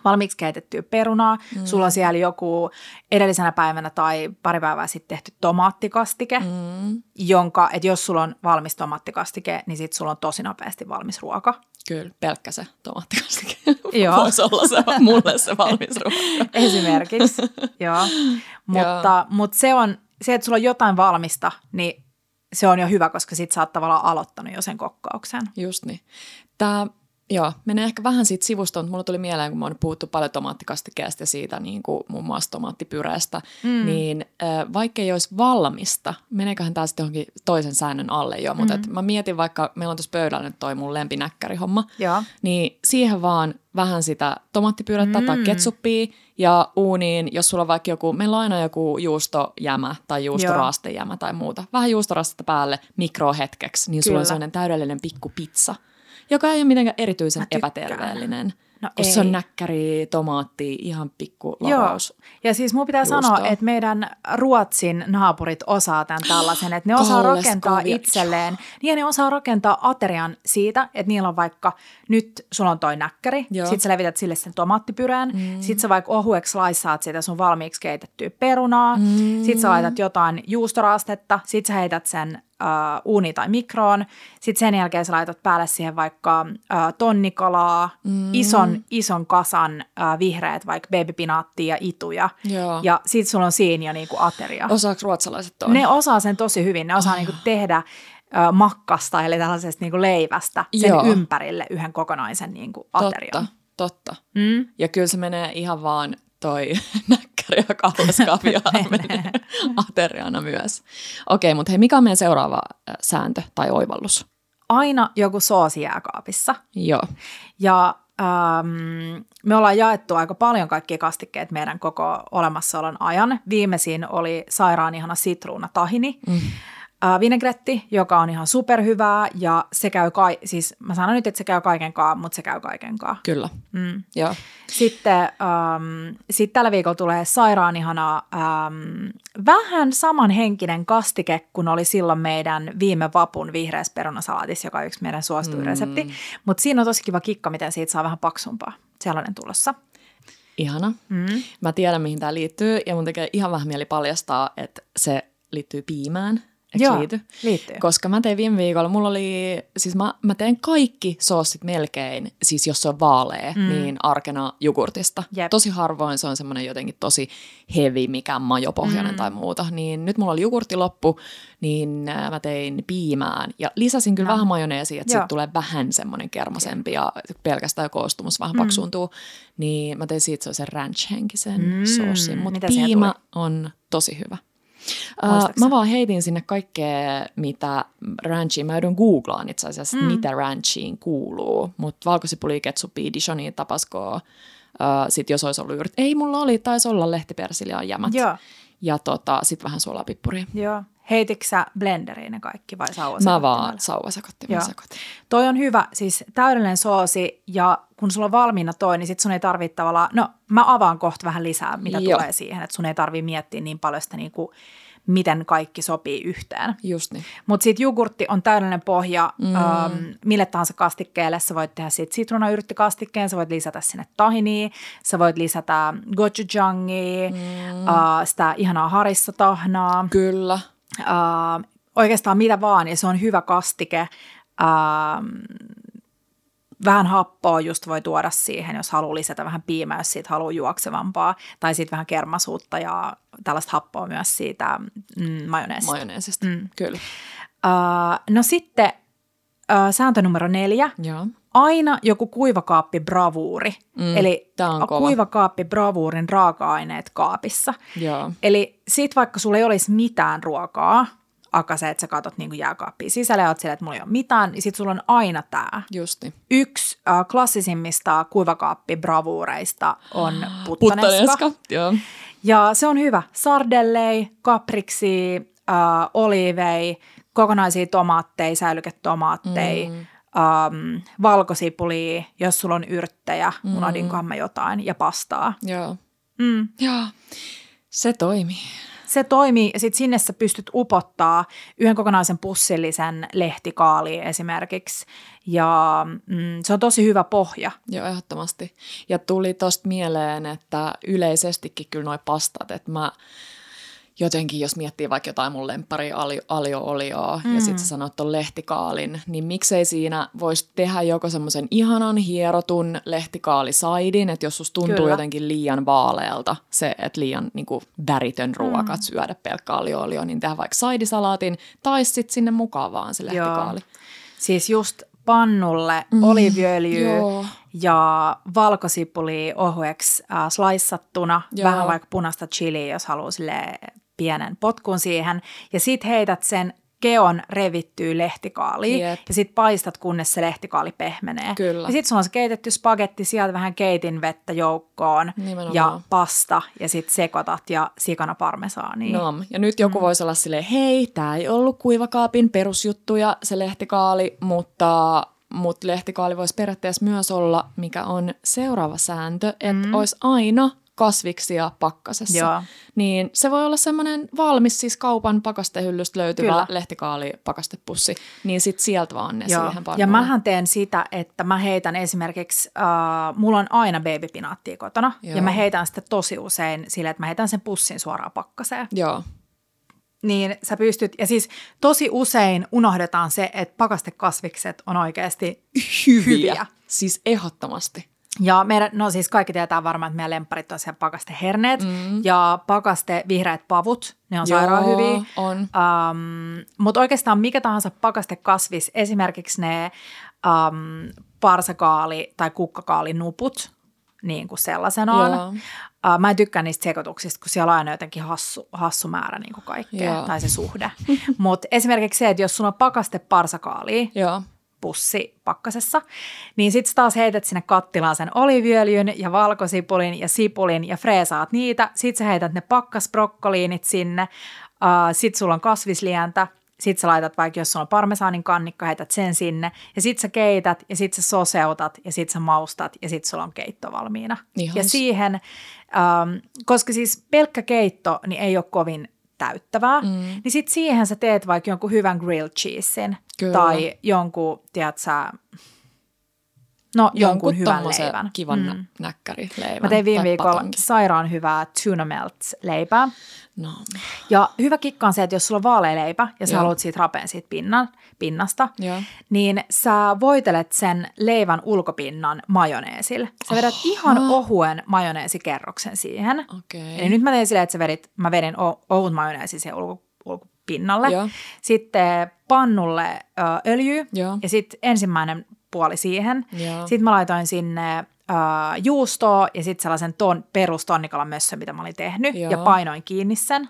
A: valmiiksi keitettyä perunaa, mm. sulla on siellä joku edellisenä päivänä tai pari päivää sitten tehty tomaattikastike, mm. jonka, että jos sulla on valmis tomaattikastike, niin sitten sulla on tosi nopeasti valmis ruoka.
B: Kyllä, pelkkä se tomaattikastike Joo. voisi olla se, mulle se valmis ruoka.
A: Esimerkiksi, joo. Mutta, mutta se on, se, että sulla on jotain valmista, niin se on jo hyvä, koska sit sä oot tavallaan aloittanut jo sen kokkauksen.
B: Just niin. Tämä Joo, menee ehkä vähän siitä sivusta, mutta mulla tuli mieleen, kun mä oon puhuttu paljon tomaattikastikeesta ja siitä niin kuin muun muassa tomaattipyreestä, mm. niin äh, vaikka ei olisi valmista, meneeköhän tämä sitten johonkin toisen säännön alle jo, mutta mm. mä mietin vaikka, meillä on tuossa pöydällä nyt toi mun lempinäkkärihomma, Joo. niin siihen vaan vähän sitä tomaattipyrettä mm. tai ketsuppia ja uuniin, jos sulla on vaikka joku, meillä on aina joku juustojämä tai juustoraastejämä tai muuta, vähän juustorastetta päälle mikrohetkeksi, niin sulla Kyllä. on sellainen täydellinen pikku pizza – joka ei ole mitenkään erityisen epäterveellinen. No ei. se on näkkäri, tomaatti, ihan pikku lavaus.
A: Joo. Ja siis mun pitää Juusto. sanoa, että meidän Ruotsin naapurit osaa tämän tällaisen, että ne osaa Kalles, rakentaa kovia. itselleen, niin ja ne osaa rakentaa aterian siitä, että niillä on vaikka, nyt sulla on toi näkkäri, Joo. sit sä levität sille sen tomaattipyreen, mm. sit sä vaikka ohueksi laissaat sitä sun valmiiksi keitettyä perunaa, mm. sit sä laitat jotain juustoraastetta, sit sä heität sen uh, uuni tai mikroon. Sitten sen jälkeen sä laitat päälle siihen vaikka uh, tonnikalaa, mm. ison, ison kasan uh, vihreät, vaikka babypinaattia ja ituja. Joo. Ja sitten sulla on siinä jo niinku ateria.
B: Osaako ruotsalaiset toi?
A: Ne osaa sen tosi hyvin. Ne osaa oh. niinku tehdä uh, makkasta, eli tällaisesta niinku leivästä sen Joo. ympärille yhden kokonaisen niinku aterian.
B: Totta, totta. Mm? Ja kyllä se menee ihan vaan toi näkkäri ja ateriana myös. Okei, mutta hei, mikä on meidän seuraava sääntö tai oivallus?
A: Aina joku soosi jääkaapissa.
B: Joo.
A: Ja ähm, me ollaan jaettu aika paljon kaikkia kastikkeet meidän koko olemassaolon ajan. Viimeisin oli sairaan ihana sitruuna tahini. Mm äh, vinegretti, joka on ihan superhyvää ja se käy, ka- siis mä sanon nyt, että se käy kaikenkaan, mutta se käy kaikenkaan.
B: Kyllä,
A: Mm.
B: joo.
A: Sitten ähm, sit tällä viikolla tulee sairaan ihana ähm, vähän samanhenkinen kastike, kun oli silloin meidän viime vapun vihreäs perunasalaatis, joka on yksi meidän suosituin
B: Mm.
A: resepti. Mutta siinä on tosi kiva kikka, miten siitä saa vähän paksumpaa. Sellainen tulossa.
B: Ihana.
A: Mm.
B: Mä tiedän, mihin tämä liittyy, ja mun tekee ihan vähän mieli paljastaa, että se liittyy piimään. Eikö
A: Joo,
B: liity?
A: liittyy.
B: Koska mä tein viime viikolla, mulla oli, siis mä, mä teen kaikki soosit melkein, siis jos se on vaalea, mm. niin arkena jogurtista.
A: Jep.
B: Tosi harvoin se on semmoinen jotenkin tosi heavy, mikä majopohjainen mm. tai muuta. Niin nyt mulla oli jogurtti loppu, niin äh, mä tein piimään ja lisäsin kyllä
A: No.
B: vähän majoneesia, että siitä tulee vähän semmoinen kermasempi ja pelkästään koostumus vähän
A: Mm.
B: paksuuntuu. Niin mä tein siitä sellaisen ranch-henkisen
A: Mm.
B: soosin, mutta piima on tosi hyvä. Uh, mä vaan heitin sinne kaikkea, mitä ranchiin, mä joudun googlaan itse asiassa, mm. mitä ranchiin kuuluu, mutta valkosipulia, ketsuppia, Dijonia, tapaskoa, uh, sit jos olisi ollut yrit, ei mulla oli, taisi olla lehtipersiliä ja jämät.
A: Joo,
B: Ja tota, sit vähän suolapippuria.
A: joo. Heititkö sä blenderiin ne kaikki vai
B: Mä
A: sauvasekoittimella?
B: vaan sauvasekottimella sekoitin.
A: Toi on hyvä, siis täydellinen soosi ja kun sulla on valmiina toi, niin sit sun ei tarvitse tavallaan, no mä avaan kohta vähän lisää, mitä
B: Joo.
A: tulee siihen, että sun ei tarvitse miettiä niin paljon sitä niinku, miten kaikki sopii yhteen.
B: Just niin.
A: Mutta sitten jogurtti on täydellinen pohja mm. ähm, mille tahansa kastikkeelle. Sä voit tehdä siitä sitruunayrttikastikkeen, sä voit lisätä sinne tahinia, sä voit lisätä gochujangia, mm. äh, sitä ihanaa harissatahnaa,
B: Kyllä.
A: Äh, oikeastaan mitä vaan, ja se on hyvä kastike. Ähm, vähän happoa just voi tuoda siihen, jos haluaa lisätä vähän piimää, jos siitä haluaa juoksevampaa, tai sitten vähän kermasuutta ja tällaista happoa myös siitä mm, majoneesista.
B: Majoneesista.
A: Mm.
B: Mm. Kyllä.
A: Uh, no sitten uh, sääntö numero neljä.
B: Joo.
A: Aina joku kuivakaappi bravuuri.
B: Mm,
A: Eli kuivakaappi bravuurin raaka-aineet kaapissa.
B: Joo.
A: Eli sit vaikka sulla ei olisi mitään ruokaa, akka se, että sä katot niin jääkaappia sisälle ja oot silleen, että mulla ei ole mitään, niin sit sulla on aina tää.
B: Just niin.
A: Yksi uh, klassisimmista kuivakaappi bravuureista on puttaneska.
B: Puttaneska. Joo.
A: Ja se on hyvä. Sardellei, kapriksi, äh, olivei, kokonaisia tomaatteja, säilyketomaatteja, mm. Ähm, valkosipulia, jos sulla on yrttejä, mm. unohdinkohan mä jotain, ja pastaa.
B: Joo.
A: Mm.
B: Joo. Se toimii.
A: Se toimii, ja sitten sinne sä pystyt upottaa yhden kokonaisen pussillisen lehtikaali esimerkiksi, ja mm, se on tosi hyvä pohja.
B: Joo, ehdottomasti. Ja tuli tosta mieleen, että yleisestikin kyllä noi pastat, että mä jotenkin, jos miettii vaikka jotain mun lemppari alio, alio-olioa mm. ja sitten sä sanot ton lehtikaalin, niin miksei siinä voisi tehdä joko semmoisen ihanan hierotun lehtikaalisaidin, että jos susta tuntuu
A: Kyllä.
B: jotenkin liian vaalealta se, että liian niin kuin, väritön ruoka, mm. syödä pelkkä alio niin tehdä vaikka saidisalaatin tai sitten sinne mukaan vaan se lehtikaali.
A: Siis just pannulle mm, oliiviöljy
B: joo.
A: ja valkosipuli ohueksi äh, sliceattuna,
B: Joo.
A: vähän vaikka punaista chiliä, jos haluaa sille pienen potkun siihen. Ja sit heität sen keon revittyy lehtikaaliin
B: Jep.
A: ja sit paistat, kunnes se lehtikaali pehmenee.
B: Kyllä.
A: Ja sit sulla on se keitetty spagetti, sieltä vähän keitin vettä joukkoon
B: Nimenomaan.
A: ja pasta ja sit sekoitat ja sikana parmesaania.
B: Nom. Ja nyt joku mm. voisi olla silleen, hei, tämä ei ollut kuivakaapin perusjuttuja, se lehtikaali, mutta, mutta lehtikaali voisi periaatteessa myös olla, mikä on seuraava sääntö, että mm. olisi aina kasviksia pakkasessa.
A: Joo.
B: Niin se voi olla semmoinen valmis, siis kaupan pakastehyllystä löytyvä
A: Kyllä.
B: lehtikaali pakastepussi, niin sitten sieltä vaan ne
A: Joo.
B: siihen.
A: Ja mähän teen sitä, että mä heitän esimerkiksi, äh, mulla on aina babypinaattia kotona,
B: Joo.
A: ja mä heitän sitä tosi usein sille, että mä heitän sen pussin suoraan pakkaseen.
B: Joo,
A: Niin sä pystyt, ja siis tosi usein unohdetaan se, että pakastekasvikset on oikeasti hyviä.
B: Siis ehdottomasti.
A: Ja meidän, no siis kaikki tietää varmaan, että meidän lemparit on siellä pakasteherneet mm. ja pakaste vihreät pavut, ne on sairaan hyviä.
B: on.
A: Um, mutta oikeastaan mikä tahansa pakastekasvis, esimerkiksi ne um, parsakaali- tai kukkakaalinuput, niin kuin sellaisenaan.
B: Joo.
A: Uh, mä en tykkää niistä sekoituksista, kun siellä on aina jotenkin hassu, hassu määrä niin kuin kaikkea,
B: Joo.
A: tai se suhde. Mutta esimerkiksi se, että jos sulla on pakaste parsakaalia,
B: Joo,
A: pussi pakkasessa, niin sit sä taas heität sinne kattilaan sen oliviöljyn ja valkosipulin ja sipulin ja freesaat niitä. Sit sä heität ne pakkasbrokkoliinit sinne, uh, sit sulla on kasvislientä, sit sä laitat vaikka, jos sulla on parmesaanin kannikka, heität sen sinne, ja sit sä keität, ja sit sä soseutat, ja sit sä maustat, ja sit sulla on keitto valmiina.
B: Ihans.
A: Ja siihen, koska siis pelkkä keitto niin ei ole kovin täyttävää, mm. niin sit siihen sä teet vaikka jonkun hyvän grilled cheesein,
B: Kyllä.
A: tai jonkun, tiedät sä, no jonkun, hyvän
B: tommosen
A: leivän.
B: kivan mm. näkkärileivän.
A: Mä tein viime viikolla
B: patonkin.
A: sairaan hyvää tuna melts leipää.
B: No.
A: Ja hyvä kikka on se, että jos sulla on vaalealeipä ja sä
B: Joo.
A: haluat siitä rapeen siitä pinnan, pinnasta,
B: Joo.
A: niin sä voitelet sen leivän ulkopinnan majoneesilla. Sä vedät ihan ohuen majoneesikerroksen siihen.
B: Okei.
A: Eli nyt mä tein silleen, että sä vedit, mä vedin ohut majoneesi siihen ulko, ulkopinnalle.
B: Joo.
A: Sitten pannulle ö, öljy ja sitten ensimmäinen puoli siihen.
B: Joo.
A: Sitten mä laitoin sinne ö, juustoa ja sitten sellaisen ton, perustonnikalan mössön, mitä mä olin tehnyt,
B: Joo.
A: ja painoin kiinni sen.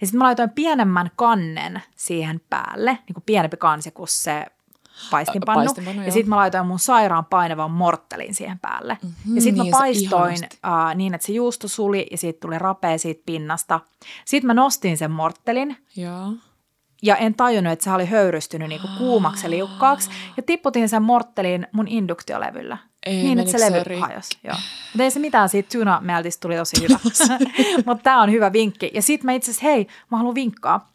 A: Ja sitten mä laitoin pienemmän kannen siihen päälle, niin kuin pienempi kansi kuin se paistinpannu.
B: paistinpannu,
A: ja sitten mä laitoin mun sairaan painavan morttelin siihen päälle.
B: Mhm,
A: ja sitten
B: niin
A: mä paistoin uh, niin, että se juusto suli ja siitä tuli rapea siitä pinnasta. Sitten mä nostin sen morttelin
B: Joo.
A: Ja en tajunnut, että se oli höyrystynyt niinku kuumaksi liukkaaksi. Ja tipputin sen morttelin mun induktiolevyllä.
B: Ei,
A: niin, että se levy
B: rikki?
A: hajosi. Joo. Mutta ei se mitään, siitä tuna tuli tosi hyvä. Mutta tämä on hyvä vinkki. Ja sitten mä itse asiassa, hei, mä haluan vinkkaa.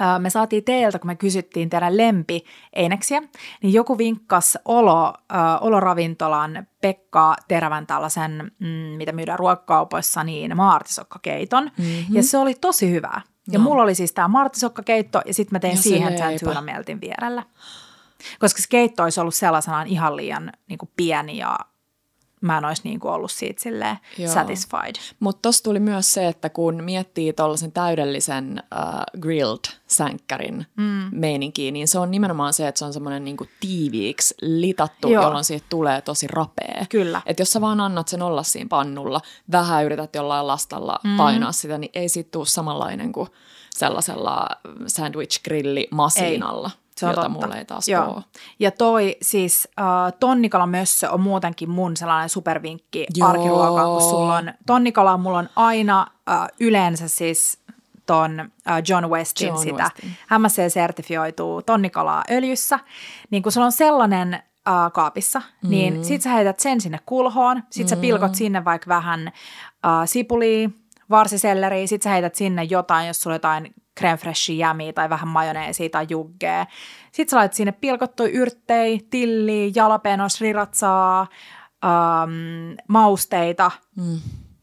A: Öö, Me saatiin teiltä, kun me kysyttiin teidän lempi eineksiä, niin joku vinkkas olo, ö, oloravintolan Pekka Terävän tällaisen, mm, mitä myydään ruokakaupoissa, niin maartisokkakeiton. Mm-hmm. Ja se oli tosi hyvää. Ja
B: No.
A: mulla oli siis tämä maartisokkakeitto ja sitten mä tein
B: Ja
A: siihen sen
B: leipä.
A: tyynameltin vierellä. Koska se keitto olisi ollut sellaisenaan ihan liian niin kuin pieni ja mä en olisi niin kuin ollut siitä silleen
B: Joo.
A: satisfied.
B: Mutta tuossa tuli myös se, että kun miettii tuollaisen täydellisen uh, grilled-sänkkärin mm. meininkiä, niin se on nimenomaan se, että se on semmoinen niinku tiiviiksi litattu,
A: Joo.
B: jolloin siitä tulee tosi rapea.
A: Kyllä.
B: Et jos sä vaan annat sen olla siinä pannulla, vähän yrität jollain lastalla mm. painaa sitä, niin ei siitä tule samanlainen kuin sellaisella sandwich-grilli-masiinalla,
A: Se on
B: jota
A: totta.
B: mulla ei taas
A: Joo.
B: ole.
A: Ja toi siis äh, tonnikala mössö on muutenkin mun sellainen supervinkki
B: Joo.
A: arkiruokaan, kun sulla on tonnikala, mulla on aina äh, yleensä siis ton äh, John Westin
B: John
A: sitä
B: Westin.
A: MSC-sertifioituu tonnikalaa öljyssä, niin kun sulla on sellainen äh, kaapissa, mm. niin sit sä heität sen sinne kulhoon, sit sä pilkot sinne vaikka vähän äh, sipulia, varsiselleriä, sit sä heität sinne jotain, jos sulla jotain creme jämiä tai vähän majoneesia tai juggea. Sitten sä laitat sinne pilkottuja yrttejä, tilliä, jalapeno, sriratsaa, ähm, mausteita, mm.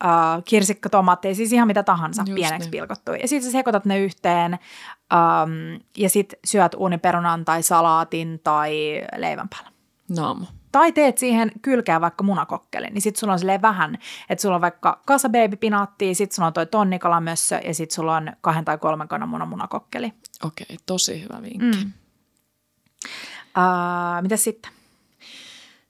A: äh, kirsikkatomaatteja, siis ihan mitä tahansa
B: Just
A: pieneksi
B: niin.
A: pilkottuja. Ja sitten sä sekoitat ne yhteen ähm, ja sitten syöt uuniperunan tai salaatin tai leivän päällä.
B: Naamo.
A: Tai teet siihen kylkeen vaikka munakokkeli, niin sit sulla on silleen vähän, että sulla on vaikka kasa baby pinaattia, sit sulla on toi tonnikalamössö ja sit sulla on kahden tai kolmen kannan munan munakokkeli.
B: Okei, tosi hyvä vinkki. Mm.
A: Uh, mitä sitten?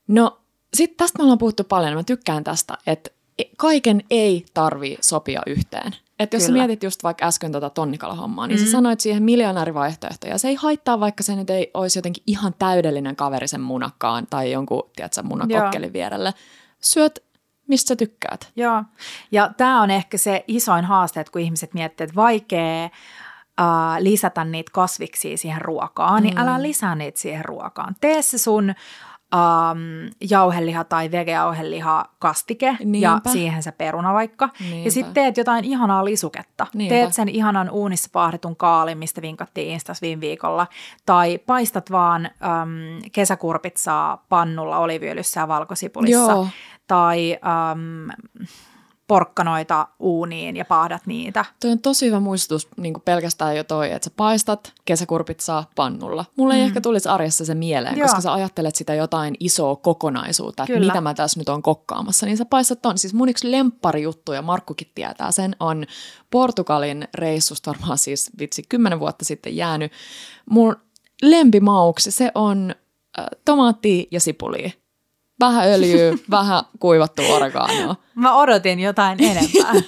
B: No, sitten tästä me ollaan puhuttu paljon, mä tykkään tästä, että kaiken ei tarvi sopia yhteen. Että jos sä mietit just vaikka äsken tota tonnikalahommaa, niin mm. sä sanoit siihen miljonäärivaihtoehtoja. Se ei haittaa, vaikka se nyt ei olisi jotenkin ihan täydellinen kaveri sen munakkaan tai jonkun, tiedätkö, munakokkelin vierelle. Syöt, mistä sä tykkäät.
A: Joo, ja tämä on ehkä se isoin haaste, että kun ihmiset miettivät, että vaikea uh, lisätä niitä kasviksia siihen ruokaan, mm. niin älä lisää niitä siihen ruokaan. Tee se sun um, jauheliha tai vegejauheliha kastike ja
B: Niinpä.
A: siihen se peruna vaikka.
B: Niinpä.
A: Ja sitten teet jotain ihanaa lisuketta.
B: Niinpä.
A: Teet sen ihanan uunissa paahdetun kaalin, mistä vinkattiin Instas viime viikolla. Tai paistat vaan um, kesäkurpitsaa pannulla oliviöljyssä ja valkosipulissa.
B: Joo.
A: Tai um, porkkanoita uuniin ja paahdat niitä.
B: Toi on tosi hyvä muistutus niin pelkästään jo toi, että sä paistat kesäkurpit saa pannulla. Mulle ei ehkä tulisi arjessa se mieleen,
A: Mm. Joo.
B: koska sä ajattelet sitä jotain isoa kokonaisuutta, että
A: Kyllä.
B: mitä mä tässä nyt on kokkaamassa. Niin sä paistat ton. Siis mun yksi lempparijuttu, ja Markkukin tietää sen, on Portugalin reissusta varmaan siis vitsi kymmenen vuotta sitten jäänyt. Mun lempimauksi se on äh, tomaattia ja sipulia. Vähän öljyä, vähän kuivattua oreganoa.
A: Mä odotin jotain enempää.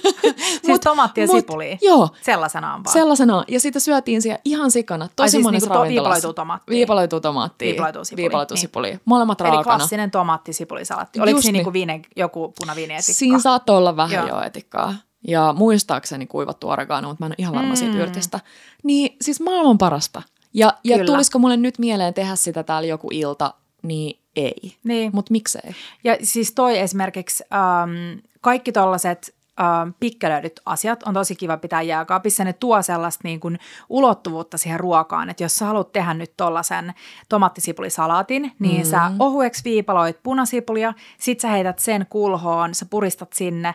A: siis
B: Mut-
A: tomaattia ja
B: mut-
A: sipulia.
B: Joo,
A: Sellaisenaan vaan.
B: sellaisena. Ja sitä syötiin siellä ihan sikana. Tosi
A: Ai siis
B: monessa
A: niinku viipaloituu tomaattia.
B: Viipaloituu tomaattia.
A: Viipaloituu sipulia,
B: Viipaloituu
A: niin.
B: sipulia. Molemmat
A: Eli
B: raakana.
A: klassinen tomaatti-sipulisalaatti. Oliko siinä
B: niin.
A: niinku viine, joku punaviinietikka?
B: Siinä saattoi olla vähän
A: Joo.
B: jo etikkaa. Ja muistaakseni kuivattu oregano, mutta mä en ole ihan varma mm. siitä yrtistä. Niin siis maailman parasta. Ja, ja tulisiko mulle nyt mieleen tehdä sitä täällä joku ilta, niin ei.
A: Niin.
B: Mutta miksei?
A: Ja siis toi esimerkiksi ähm, kaikki tollaset ähm, pikkelöidyt asiat on tosi kiva pitää jääkaapissa. Ne tuo sellaista niin kuin ulottuvuutta siihen ruokaan, että jos sä haluat tehdä nyt tollasen tomattisipulisalaatin, niin mm. sä ohueksi viipaloit punasipulia, sit sä heität sen kulhoon, sä puristat sinne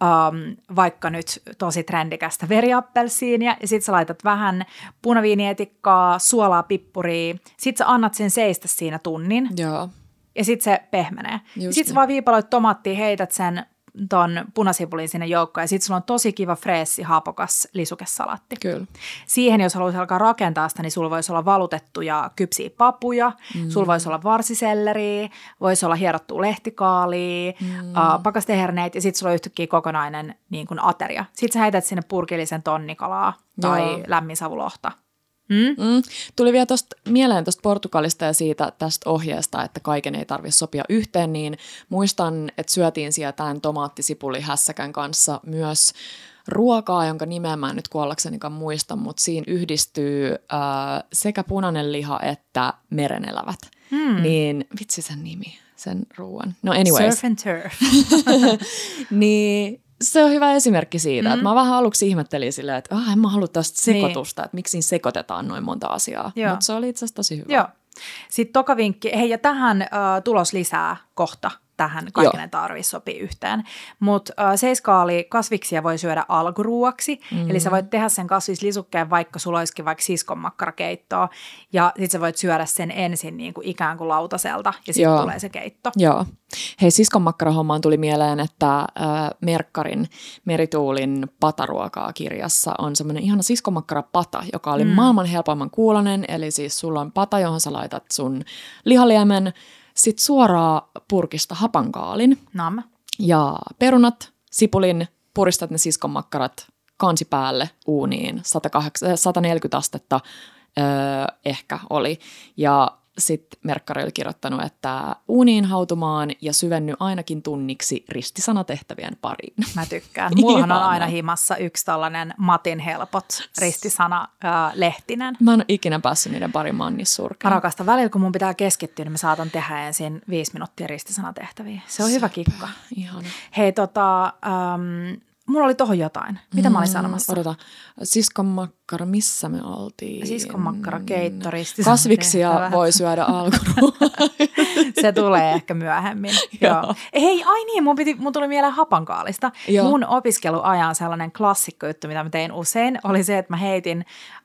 A: um, vaikka nyt tosi trendikästä veriappelsiinia, ja sit sä laitat vähän punaviinietikkaa, suolaa, pippuria, sit sä annat sen seistä siinä tunnin,
B: Joo.
A: Ja sitten se pehmenee. Sitten sä
B: niin.
A: vaan viipaloit tomaattia, heität sen ton punasipulin sinne joukkoon ja sitten sulla on tosi kiva freessi, haapokas lisukesalaatti.
B: Kyllä.
A: Siihen, jos haluaisi alkaa rakentaa sitä, niin sulla voisi olla valutettuja kypsiä papuja, mm. sulla voisi olla varsiselleriä, voisi olla hierottua lehtikaalia, mm. uh, pakasteherneitä ja sitten sulla on yhtäkkiä kokonainen niin kuin ateria. Sitten sä heität sinne purkillisen tonnikalaa tai
B: Joo.
A: lämminsavulohta. Mm?
B: Mm. Tuli vielä tosta mieleen tuosta Portugalista ja siitä tästä ohjeesta, että kaiken ei tarvitse sopia yhteen, niin muistan, että syötiin siellä tämän tomaattisipuli hässäkän kanssa myös ruokaa, jonka nimeä mä en nyt kuollaksenikaan muista, mutta siinä yhdistyy äh, sekä punainen liha että merenelävät.
A: Hmm.
B: Niin vitsi sen nimi, sen ruoan. No anyways.
A: Surf and turf.
B: Niin se on hyvä esimerkki siitä, mm. että mä vähän aluksi ihmettelin silleen, että ah, en mä halua tästä
A: Niin.
B: sekoitusta, että miksi siinä sekoitetaan noin monta asiaa. Mutta se oli itse asiassa tosi hyvä.
A: Joo. Sitten toka vinkki, hei ja tähän äh, tulos lisää kohta, tähän kaiken ei tarvi sopii yhteen. Mutta äh, seiskaali kasviksia voi syödä alkuruuaksi, mm. eli sä voit tehdä sen kasvislisukkeen, vaikka sulla olisikin vaikka siskonmakkarakeittoa, ja sitten sä voit syödä sen ensin niin kuin ikään kuin lautaselta, ja sitten tulee se keitto.
B: Joo. Hei, siskonmakkarahommaan tuli mieleen, että äh, Merkkarin Merituulin pataruokaa kirjassa on semmoinen ihana siskonmakkarapata, joka oli mm. maailman helpoimman kuulonen. Eli siis sulla on pata, johon sä laitat sun lihaliemen, sit suoraan purkista hapankaalin
A: Nam.
B: ja perunat, sipulin, puristat ne siskonmakkarat kansi päälle uuniin, 108, 140 astetta öö, ehkä oli. Ja sitten Merkkari oli kirjoittanut, että uuniin hautumaan ja syvenny ainakin tunniksi ristisanatehtävien pariin.
A: Mä tykkään. Mullahan on aina himassa yksi tällainen Matin helpot ristisana äh, Lehtinen.
B: Mä en ole ikinä päässyt niiden pariin, mä oon niin surkea.
A: Mä rakastan välillä, kun mun pitää keskittyä, niin mä saatan tehdä ensin viisi minuuttia ristisanatehtäviä. Se on hyvä kikka.
B: Ihana.
A: Hei, tota, ähm, mulla oli tohon jotain. Mitä mä olin sanomassa?
B: Odota, siskonmakkara, missä me oltiin?
A: Siskonmakkara, keitto, ristisana
B: Kasviksia voi syödä alkuruoan.
A: Se tulee ehkä myöhemmin.
B: Joo.
A: Joo. Hei, ai niin, mun, piti, mun tuli mieleen hapankaalista.
B: Joo.
A: Mun opiskeluajan sellainen klassikko juttu, mitä mä tein usein, oli se, että mä heitin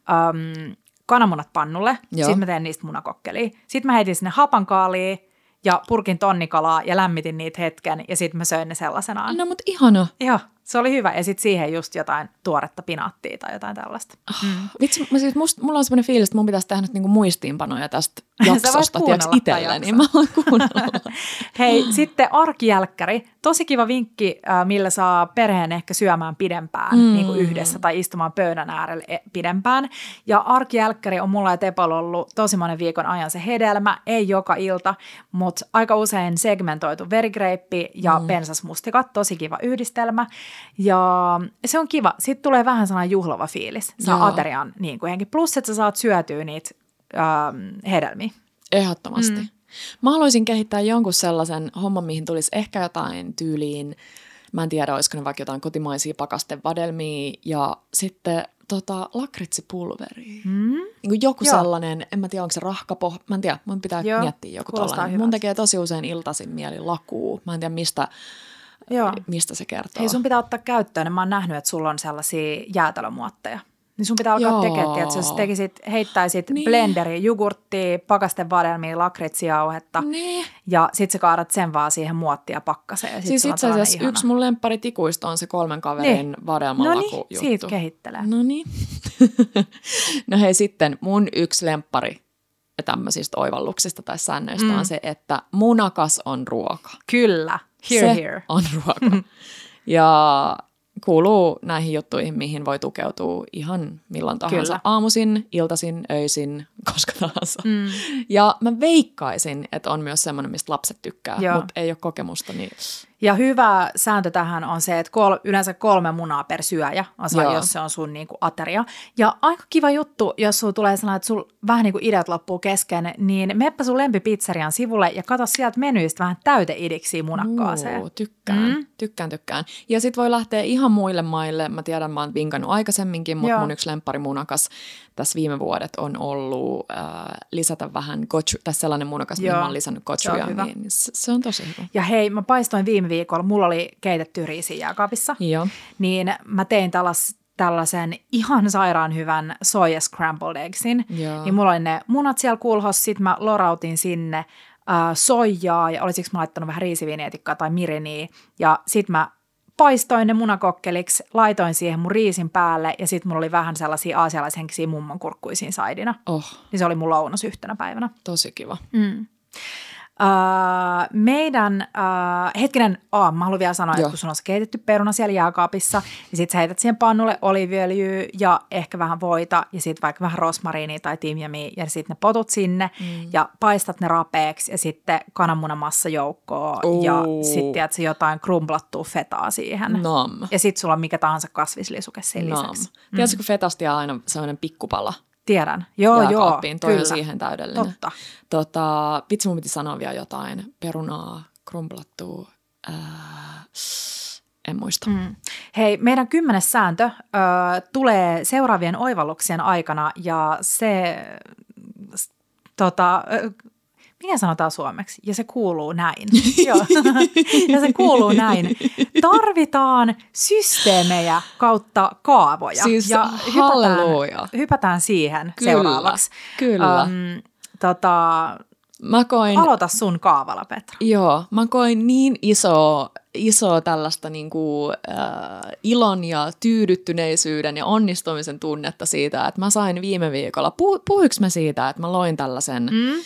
A: äm, kananmunat pannulle,
B: Joo.
A: sitten mä tein niistä munakokkelia. Sitten mä heitin sinne hapankaaliin ja purkin tonnikalaa ja lämmitin niitä hetken ja sitten mä söin ne sellaisenaan.
B: no mut ihana.
A: Joo, se oli hyvä. Ja sitten siihen just jotain tuoretta pinaattia tai jotain tällaista.
B: Mm. Vitsi, mä siis must, mulla on semmoinen fiilis, että mun pitäisi tehdä nyt niinku muistiinpanoja tästä jaksosta, tiedätkö, itselleni. Mä voin kuunnella.
A: Hei, sitten arkijälkkäri. Tosi kiva vinkki, äh, millä saa perheen ehkä syömään pidempään mm. niin kuin yhdessä tai istumaan pöydän äärellä e- pidempään. Ja arkijälkkäri on mulla ja Tepalla ollut tosi monen viikon ajan se hedelmä, ei joka ilta, mutta aika usein segmentoitu verigreippi ja mm. pensasmustikat, tosi kiva yhdistelmä. Ja se on kiva. Sitten tulee vähän sellainen juhlava fiilis. Saa
B: Joo.
A: aterian niin kuin henki. Plus, että sä saat syötyä niitä ähm, hedelmiä.
B: Ehdottomasti. Mm. Mä haluaisin kehittää jonkun sellaisen homman, mihin tulisi ehkä jotain tyyliin, mä en tiedä, olisiko ne vaikka jotain kotimaisia pakastevadelmia ja sitten tota, lakritsipulveria.
A: Mm.
B: Niin joku
A: Joo.
B: sellainen, en mä tiedä, onko se rahkapo, mä en tiedä, mun pitää
A: Joo,
B: miettiä joku
A: kuulostaa hyvältä.
B: Mun tekee tosi usein iltaisin mieli lakuu. Mä en tiedä, mistä,
A: Joo.
B: mistä se kertoo.
A: Hei, sun pitää ottaa käyttöön. Mä oon nähnyt, että sulla on sellaisia jäätelömuotteja. Niin sun pitää alkaa
B: Joo.
A: tekemään, että jos tekisit, heittäisit
B: Niin.
A: blenderi, jogurttia, pakastevadelmia, lakritsijauhetta
B: Niin.
A: ja sit sä kaadat sen vaan siihen muottia pakkaseen. Ja sit
B: Siis itse asiassa
A: sellainen
B: yksi mun lemppari tikuista on se kolmen kaverin
A: Niin.
B: niin. vadelman
A: No niin,
B: juttu.
A: siitä kehittelee.
B: No niin. no hei sitten mun yksi lemppari tämmöisistä oivalluksista tai säännöistä mm. on se, että munakas on ruoka.
A: Kyllä, here,
B: se
A: here.
B: on ruoka. ja kuuluu näihin juttuihin, mihin voi tukeutua ihan milloin tahansa.
A: Kyllä.
B: Aamuisin, iltaisin, öisin, koska tahansa.
A: Mm.
B: Ja mä veikkaisin, että on myös semmoinen, mistä lapset tykkää, mutta ei ole kokemusta. Niin...
A: Ja hyvä sääntö tähän on se, että kol, yleensä kolme munaa per syöjä, osa,
B: Joo.
A: jos se on sun niin kuin ateria. Ja aika kiva juttu, jos sulla tulee sellainen, että sul vähän niin kuin ideat loppuu kesken, niin meppä sun lempipizzerian sivulle ja katso sieltä menyistä vähän täyteidiksi munakkaaseen.
B: Uu, tykkään,
A: Mm.
B: tykkään, tykkään. Ja sit voi lähteä ihan muille maille. Mä tiedän, mä oon vinkannut aikaisemminkin, mutta
A: Joo.
B: mun yksi lempparimunakas tässä viime vuodet on ollut äh, lisätä vähän gochu, tai sellainen munakas, mihin
A: Joo,
B: mä oon lisännyt
A: se on
B: gochuja,
A: hyvä.
B: niin se, se on tosi hyvä.
A: Ja hei, mä paistoin viime viikolla, mulla oli keitetty riisiä jääkaapissa,
B: Joo.
A: niin mä tein tällais, tällaisen ihan sairaan hyvän soja scrambled eggsin.
B: Joo.
A: Niin mulla oli ne munat siellä kulhossa, sit mä lorautin sinne äh, soijaa ja olisiko mä laittanut vähän riisiviinietikkaa tai miriniä. Ja sit mä paistoin ne munakokkeliksi, laitoin siihen mun riisin päälle ja sit mulla oli vähän sellaisia aasialaishenkisiä mummonkurkkuisiin saidina.
B: Oh,
A: Niin se oli mun lounas yhtenä päivänä.
B: tosi kiva.
A: Mm. Uh, meidän, uh, hetkinen, oh, mä haluan vielä sanoa,
B: Joo.
A: että kun sulla on se keitetty peruna siellä jääkaapissa, niin sit sä heität siihen pannulle oliiviöljyä ja ehkä vähän voita ja sitten vaikka vähän rosmariinia tai timjamia ja sitten ne potut sinne mm. ja paistat ne rapeeksi ja sitten kananmunamassa joukkoon ja
B: Uu.
A: sitten jotain krumplattua fetaa siihen.
B: Nam.
A: Ja sitten sulla on mikä tahansa kasvislisuke sen
B: Nam.
A: lisäksi.
B: Tiedätkö, kun fetastia on aina sellainen pikkupala
A: Tiedän. Joo, joo,
B: toi on
A: kyllä.
B: siihen täydellinen.
A: Totta.
B: Tota, vitsi mun piti sanoa vielä jotain. Perunaa, krumplattua, ää, en muista.
A: Mm. Hei, meidän kymmenes sääntö ö, tulee seuraavien oivalluksien aikana ja se, tota, mikä sanotaan suomeksi? Ja se kuuluu näin. Joo. ja se kuuluu näin. Tarvitaan systeemejä kautta kaavoja.
B: Siis
A: ja
B: halleluja.
A: hypätään, hypätään siihen
B: Kyllä,
A: seuraavaksi.
B: kyllä.
A: Öm, tota,
B: Mä koin,
A: aloita sun kaavalla, Petra.
B: joo, mä koin niin iso, iso tällaista niin kuin, äh, ilon ja tyydyttyneisyyden ja onnistumisen tunnetta siitä, että mä sain viime viikolla, puh, puhuinko mä siitä, että mä loin tällaisen
A: Mm?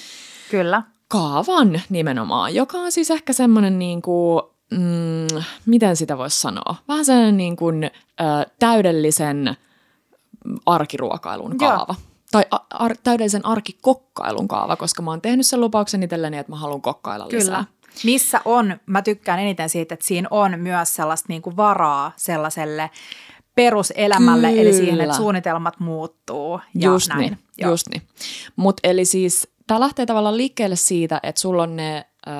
A: Kyllä.
B: kaavan nimenomaan, joka on siis ehkä semmoinen niin kuin, mm, miten sitä voisi sanoa, vähän sellainen niin kuin, äh, täydellisen arkiruokailun
A: Joo.
B: kaava. Tai a- ar- täydellisen arkikokkailun kaava, koska mä oon tehnyt sen lupauksen itselleni, että mä haluan kokkailla
A: Kyllä.
B: lisää.
A: Missä on, mä tykkään eniten siitä, että siinä on myös sellaista niin kuin varaa sellaiselle peruselämälle,
B: Kyllä.
A: eli siihen, että suunnitelmat muuttuu ja
B: just
A: näin.
B: niin,
A: Joo.
B: just niin. Mutta eli siis tämä lähtee tavallaan liikkeelle siitä, että sulla on ne, öö,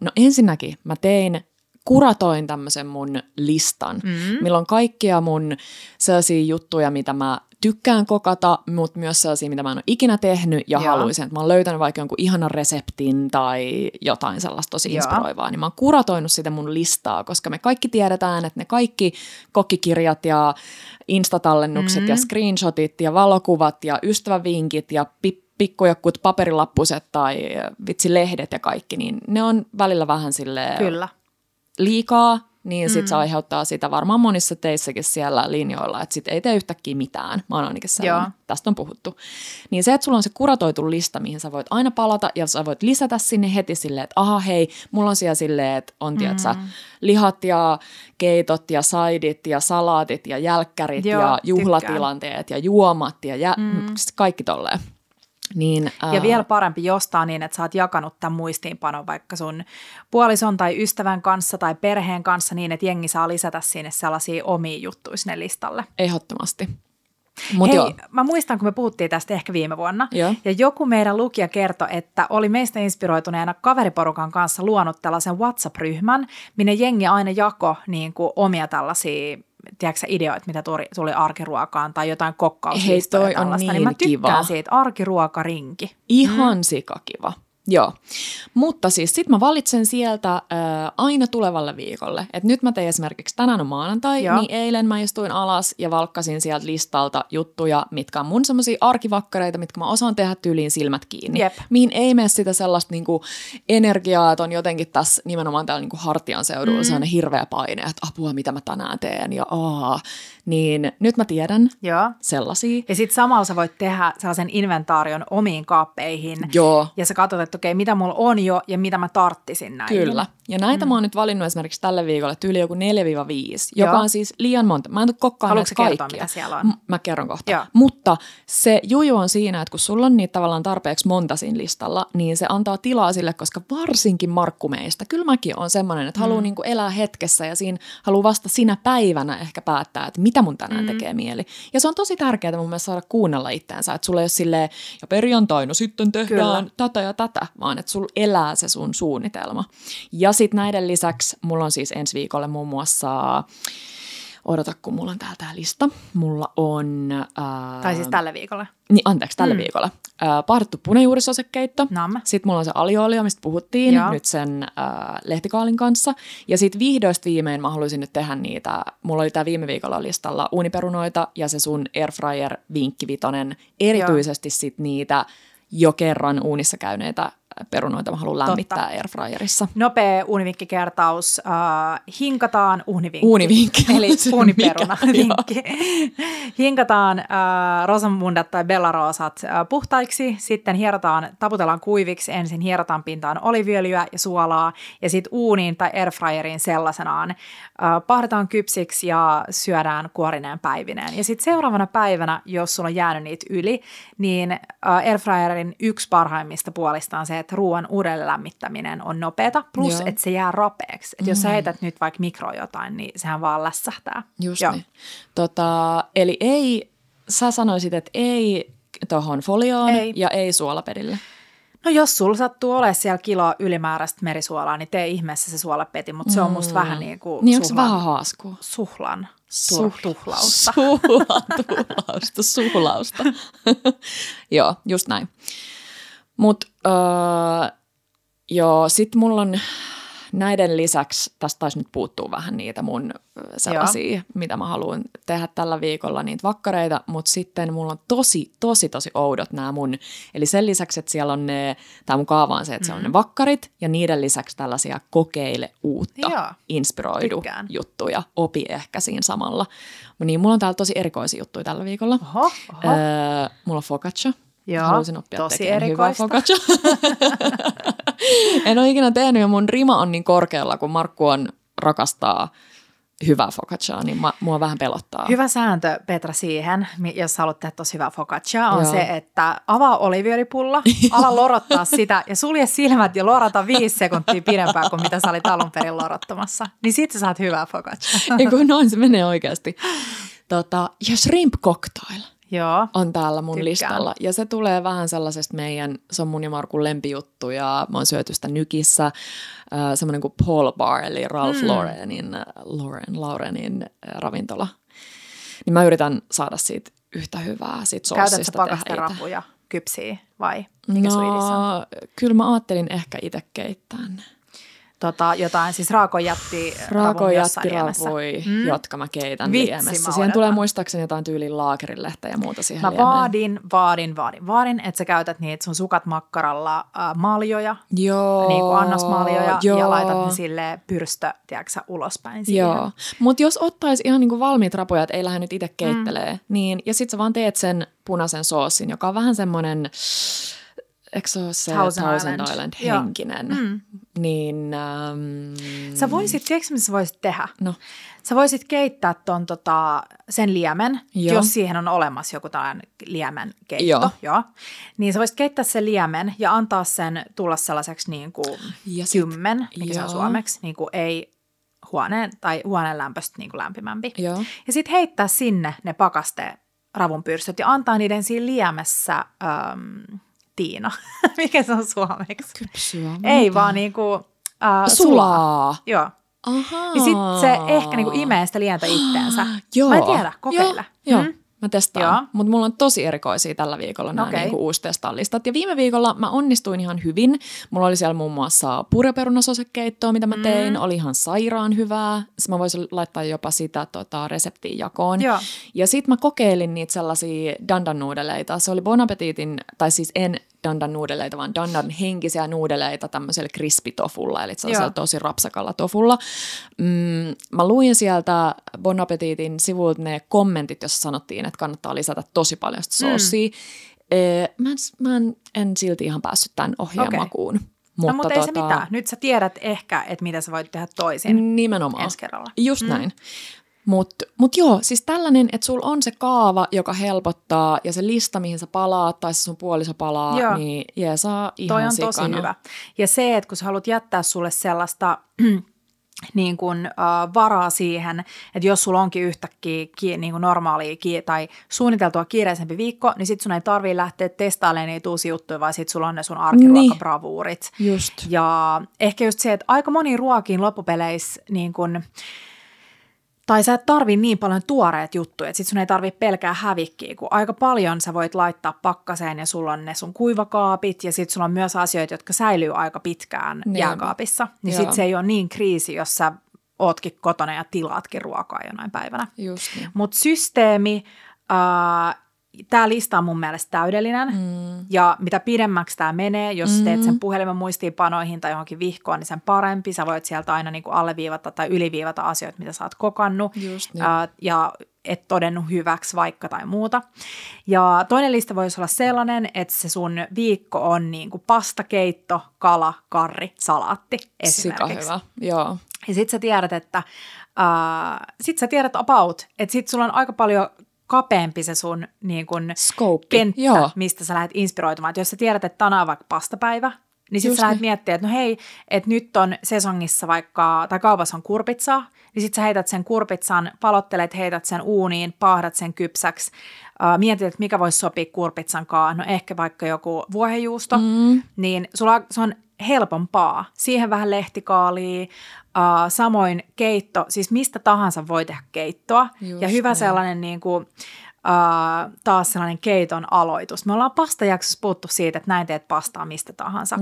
B: no ensinnäkin mä tein, kuratoin tämmöisen mun listan,
A: Mm.
B: milloin kaikkia mun sellaisia juttuja, mitä mä tykkään kokata, mutta myös sellaisia, mitä mä en ole ikinä tehnyt ja
A: Joo.
B: haluaisin, että mä oon löytänyt vaikka jonkun ihanan reseptin tai jotain sellaista tosi
A: Joo.
B: inspiroivaa, niin mä oon kuratoinut sitä mun listaa, koska me kaikki tiedetään, että ne kaikki kokkikirjat ja instatallennukset
A: Mm.
B: ja screenshotit ja valokuvat ja ystävävinkit ja pi- pikkujokkut paperilappuset tai vitsi lehdet ja kaikki, niin ne on välillä vähän sille
A: Kyllä.
B: liikaa, niin sit
A: Mm.
B: se aiheuttaa sitä varmaan monissa teissäkin siellä linjoilla, että sit ei tee yhtäkkiä mitään. Mä oon ainakin sellainen.
A: Joo.
B: Tästä on puhuttu. Niin se, että sulla on se kuratoitu lista, mihin sä voit aina palata ja sä voit lisätä sinne heti silleen, että aha hei, mulla on siellä silleen, että on mm. tiedätkö, lihat ja keitot ja saidit ja salaatit ja jälkkärit
A: Joo,
B: ja
A: tykkään.
B: juhlatilanteet ja juomat ja jä-
A: Mm.
B: kaikki tolleen. Niin,
A: Ja
B: ää,
A: vielä parempi jostaa niin, että sä oot jakanut tämän muistiinpanon vaikka sun puolison tai ystävän kanssa tai perheen kanssa niin, että jengi saa lisätä sinne sellaisia omia juttuja sinne listalle.
B: Ehdottomasti. Mut
A: Hei,
B: joo,
A: mä muistan, kun me puhuttiin tästä ehkä viime vuonna,
B: Joo.
A: ja joku meidän lukija kertoi, että oli meistä inspiroituneena kaveriporukan kanssa luonut tällaisen WhatsApp-ryhmän, minne jengi aina jako niin kuin omia tällaisia tiedätkö, ideoita, mitä tuli, tuli arkiruokaan tai jotain kokkauslistoja
B: Hei, toi on
A: tällaista.
B: niin
A: mä tykkään
B: kiva.
A: siitä arkiruokarinki.
B: Ihan mm. sikakiva. Joo, mutta siis sit mä valitsen sieltä äh, aina tulevalle viikolle. Et nyt mä tein esimerkiksi, tänään on maanantai, Joo. niin eilen mä istuin alas ja valkkasin sieltä listalta juttuja, mitkä on mun semmosia arkivakkareita, mitkä mä osaan tehdä tyyliin silmät kiinni.
A: Jep.
B: Mihin ei mene sitä sellaista niinku energiaa, että on jotenkin tässä nimenomaan täällä niinku hartian seudulla mm. sellainen hirveä paine, että apua, mitä mä tänään teen ja aa. Niin nyt mä tiedän
A: Joo.
B: sellaisia.
A: Ja sitten samalla sä voit tehdä sellaisen inventaarion omiin kaappeihin.
B: Joo.
A: Ja sä katsot, että okei, mitä mulla on jo ja mitä mä tarttisin näin.
B: Kyllä. Ja näitä mm. mä oon nyt valinnut esimerkiksi tälle viikolle tyyli joku 4-5, joka Joo. on siis liian monta. Mä en tule kokkaan näitä
A: kertoa,
B: kaikkia.
A: mitä siellä on?
B: M- mä kerron kohta.
A: Joo.
B: Mutta se juju on siinä, että kun sulla on niitä tavallaan tarpeeksi monta siinä listalla, niin se antaa tilaa sille, koska varsinkin Markku meistä, kyllä mäkin on semmoinen, että mm. haluaa niinku elää hetkessä ja siinä haluaa vasta sinä päivänä ehkä päättää, että mitä mun tänään mm. tekee mieli. Ja se on tosi tärkeää mun mielestä saada kuunnella itseänsä, että sulla ei ole silleen, ja perjantaina sitten tehdään kyllä. tätä ja tätä, vaan että sulla elää se sun suunnitelma. Ja sitten näiden lisäksi mulla on siis ensi viikolle muun muassa odota, kun mulla on täällä tämä lista. Mulla on... Ää,
A: Tai siis tälle viikolle.
B: Niin, anteeksi, tälle mm. viikolle. Ää, pahdettu punajuurisosekeitto. Sitten mulla on se alioolio, mistä puhuttiin
A: Joo.
B: nyt sen ää, lehtikaalin kanssa. Ja sitten vihdoista viimein mä haluaisin nyt tehdä niitä. Mulla oli tämä viime viikolla listalla uuniperunoita ja se sun airfryer vinkkivitonen. Erityisesti sit niitä jo kerran uunissa käyneitä perunoita mä haluan lämmittää
A: Totta.
B: airfryerissa.
A: Nopea uunivinkkikertaus. Äh, hinkataan uunivinkki.
B: Uunivinkki.
A: Eli uuniperuna vinkki. hinkataan äh, rosamundat tai bellaroosat äh, puhtaiksi, sitten hierotaan, taputellaan kuiviksi, ensin hierotaan pintaan oliviöljyä ja suolaa ja sitten uuniin tai airfryeriin sellaisenaan. Äh, pahdetaan kypsiksi ja syödään kuorineen päivineen. Ja sitten seuraavana päivänä, jos sulla on jäänyt niitä yli, niin äh, airfryerin yksi parhaimmista puolista on se, että ruoan uudelleen lämmittäminen on nopeata, plus
B: Joo.
A: että se jää rapeaksi. Että jos sä heität nyt vaikka mikro jotain, niin sehän vaan lässähtää.
B: Just
A: Joo.
B: niin. Tota, eli ei, sä sanoisit, että ei tuohon folioon
A: Ei.
B: ja ei suolapedille.
A: No jos sulla sattuu olemaan siellä kilo ylimääräistä merisuolaa, niin tee ihmeessä se suolapeti, mutta se on musta vähän niin kuin
B: Niin
A: suhlan,
B: vähän haaskua?
A: suhlan
B: Suh-
A: tu- tuhlausta.
B: Tuhlausta, suhlausta. joo, just näin. Mutta öö, joo, sit mulla on näiden lisäksi, tästä taisi nyt puuttuu vähän niitä mun ö, sellaisia, joo. mitä mä haluan tehdä tällä viikolla, niitä vakkareita, mutta sitten mulla on tosi, tosi, tosi oudot nämä mun, eli sen lisäksi, että siellä on ne, tämä mun kaava on se, että mm. se on ne vakkarit, ja niiden lisäksi tällaisia kokeile uutta,
A: Joo,
B: inspiroidu
A: tykkään.
B: juttuja, opi ehkä siinä samalla. Niin mulla on täällä tosi erikoisia juttuja tällä viikolla.
A: Oho, oho.
B: Öö, mulla on focaccia.
A: Joo,
B: Haluaisin oppia
A: tosi
B: tekemään hyvää
A: erikoista.
B: focaccia. en ole ikinä tehnyt ja mun rima on niin korkealla, kun Markku on rakastaa hyvää focacciaa, niin mä, mua vähän pelottaa.
A: Hyvä sääntö, Petra, siihen, jos haluat tehdä tosi hyvää focaccia, on
B: Joo.
A: se, että avaa oliviöljypulla, ala lorottaa sitä ja sulje silmät ja lorata viisi sekuntia pidempään kuin mitä sä olit alun perin lorottamassa. Niin sit sä saat hyvää focaccia.
B: Ei kun noin se menee oikeasti. Tota, ja shrimp cocktail
A: Joo.
B: on täällä mun
A: Tykkään.
B: listalla. Ja se tulee vähän sellaisesta meidän, se on mun ja Markun lempijuttu ja mä oon syöty sitä nykissä. Äh, semmoinen kuin Paul Bar, eli Ralph
A: Mm.
B: Laurenin, Lauren, Laurenin äh, ravintola. Niin mä yritän saada siitä yhtä hyvää siitä
A: Käytätkö
B: sossista tehdä itse.
A: pakasterapuja kypsiä vai mikä
B: no,
A: on?
B: kyllä mä ajattelin ehkä itse keittää ne.
A: Tota, jotain, siis raakojätti
B: Raakoja
A: jossain liemessä.
B: jättiravui,
A: Mm.
B: jotka mä keitän
A: Vitsi,
B: liemessä.
A: mä
B: Siihen tulee muistaakseni jotain tyylin laakerilehteä ja muuta siihen
A: Mä
B: liemeen.
A: vaadin, vaadin, vaadin, vaadin, että sä käytät niitä sun sukat makkaralla äh, maljoja,
B: Joo,
A: niin kuin annosmaljoja,
B: joo.
A: ja laitat ne sille pyrstö, tiedätkö ulospäin siihen.
B: Joo, mutta jos ottaisi ihan niinku valmiit rapuja, että ei lähde nyt itse keittelee, mm. niin, ja sit sä vaan teet sen punaisen soosin, joka on vähän semmoinen, eikö se ole se
A: Thousand
B: Thousand,
A: Island.
B: Island, henkinen,
A: Mm.
B: niin ähm,
A: Sä voisit, tiedätkö mitä sä voisit tehdä?
B: no,
A: Sä voisit keittää ton, tota, sen liemen,
B: Joo.
A: jos siihen on olemassa joku tällainen liemen keitto.
B: Joo.
A: Joo. Niin sä voisit keittää sen liemen ja antaa sen tulla sellaiseksi niin kuin
B: Ja sit-
A: kymmen, mikä se on suomeksi, niin kuin ei huoneen tai huoneen lämpöstä niin kuin lämpimämpi.
B: joo,
A: Ja sitten heittää sinne ne pakaste ravunpyrstöt ja antaa niiden siinä liemessä äm, tiina. mikä se on suomeksi?
B: kypsyä.
A: Ei
B: muuta.
A: vaan niin kuin, äh, sulaa.
B: sulaa.
A: Joo.
B: Ahaa.
A: Niin sitten se ehkä niinku imee sitä lientä itteensä.
B: Joo.
A: Mä en tiedä, kokeile.
B: Joo, joo.
A: Mm.
B: Mä testaan, mutta mulla on tosi erikoisia tällä viikolla nämä okay. niinku uustestallistat. Ja viime viikolla mä onnistuin ihan hyvin. Mulla oli siellä muun muassa purjoperunasosekeittoa, mitä mä tein. Mm. Oli ihan sairaan hyvää. Sitten mä voisin laittaa jopa sitä tota, reseptiin jakoon.
A: Joo.
B: Ja sit mä kokeilin niitä sellaisia dandan nuudeleita. Se oli Bon Appetitin, tai siis en dandan nuudeleita, vaan dandan henkisiä nuudeleita tämmöisellä krispitofulla, eli sellaisella tosi rapsakalla tofulla. Mm, mä luin sieltä Bon Appetitin sivulta ne kommentit, jossa sanottiin, että kannattaa lisätä tosi paljon sitä soosia. Mm. Mä, en, mä en, en silti ihan päässyt tämän ohjeen
A: Okei.
B: makuun.
A: Mutta, no, mutta ei se
B: tota,
A: mitään. Nyt sä tiedät ehkä, että mitä sä voit tehdä toisin
B: Nimenomaan.
A: ensi kerralla.
B: Just mm. näin. Mutta mut joo, siis tällainen, että sulla on se kaava, joka helpottaa, ja se lista, mihin sä palaat, tai se sun puoliso palaa,
A: Joo.
B: niin jeesaa ihan
A: Toi on
B: sikana.
A: tosi hyvä. Ja se, että kun sä haluat jättää sulle sellaista niin kuin, äh, varaa siihen, että jos sulla onkin yhtäkkiä ki, niin kuin normaalia ki, tai suunniteltua kiireisempi viikko, niin sit sun ei tarvii lähteä testailemaan niitä uusia juttuja, vaan sit sulla on ne sun arkiruokabravuurit.
B: Just.
A: Ja ehkä just se, että aika moni ruokiin loppupeleissä niin kun, tai sä et tarvi niin paljon tuoreet juttuja, että sit sun ei tarvi pelkää hävikkiä, kun aika paljon sä voit laittaa pakkaseen ja sulla on ne sun kuivakaapit ja sit sulla on myös asioita, jotka säilyy aika pitkään
B: Niin.
A: jääkaapissa. Niin
B: Joo.
A: sit se ei ole niin kriisi, jos sä ootkin kotona ja tilaatkin ruokaa jonain päivänä.
B: Just niin.
A: Mutta systeemi, tämä lista on mun mielestä täydellinen. Mm. Ja mitä pidemmäksi tämä menee, jos mm. teet sen puhelimen muistiinpanoihin tai johonkin vihkoon, niin sen parempi. Sä voit sieltä aina niinku alleviivata tai yliviivata asioita, mitä sä oot kokannut.
B: Just niin.
A: Ää, ja et todennut hyväksi vaikka tai muuta. Ja toinen lista voisi olla sellainen, että se sun viikko on niinku pastakeitto, kala, karri, salaatti
B: Sika
A: esimerkiksi.
B: hyvä, joo.
A: Ja sit sä tiedät, että uh, sit sä tiedät about, että sit sulla on aika paljon kapeampi se sun niin kun,
B: Scope,
A: kenttä,
B: joo.
A: mistä sä lähdet inspiroitumaan. Et jos sä tiedät, että tänään on vaikka pastapäivä, niin sit
B: Just
A: sä lähdet
B: niin.
A: miettimään, että no hei, että nyt on sesongissa vaikka, tai kaupassa on kurpitsaa, niin sit sä heität sen kurpitsan, palottelet, heität sen uuniin, paahdat sen kypsäksi, uh, mietit, että mikä voisi sopia kurpitsan kaa, no ehkä vaikka joku vuohenjuusto,
B: Mm.
A: niin sulla se on helpompaa. Siihen vähän lehtikaalia, uh, samoin keitto, siis mistä tahansa voi tehdä keittoa.
B: Just
A: ja hyvä
B: näin.
A: sellainen niin kuin, uh, taas sellainen keiton aloitus. Me ollaan pastajaksossa puhuttu siitä, että näin teet pastaa mistä tahansa.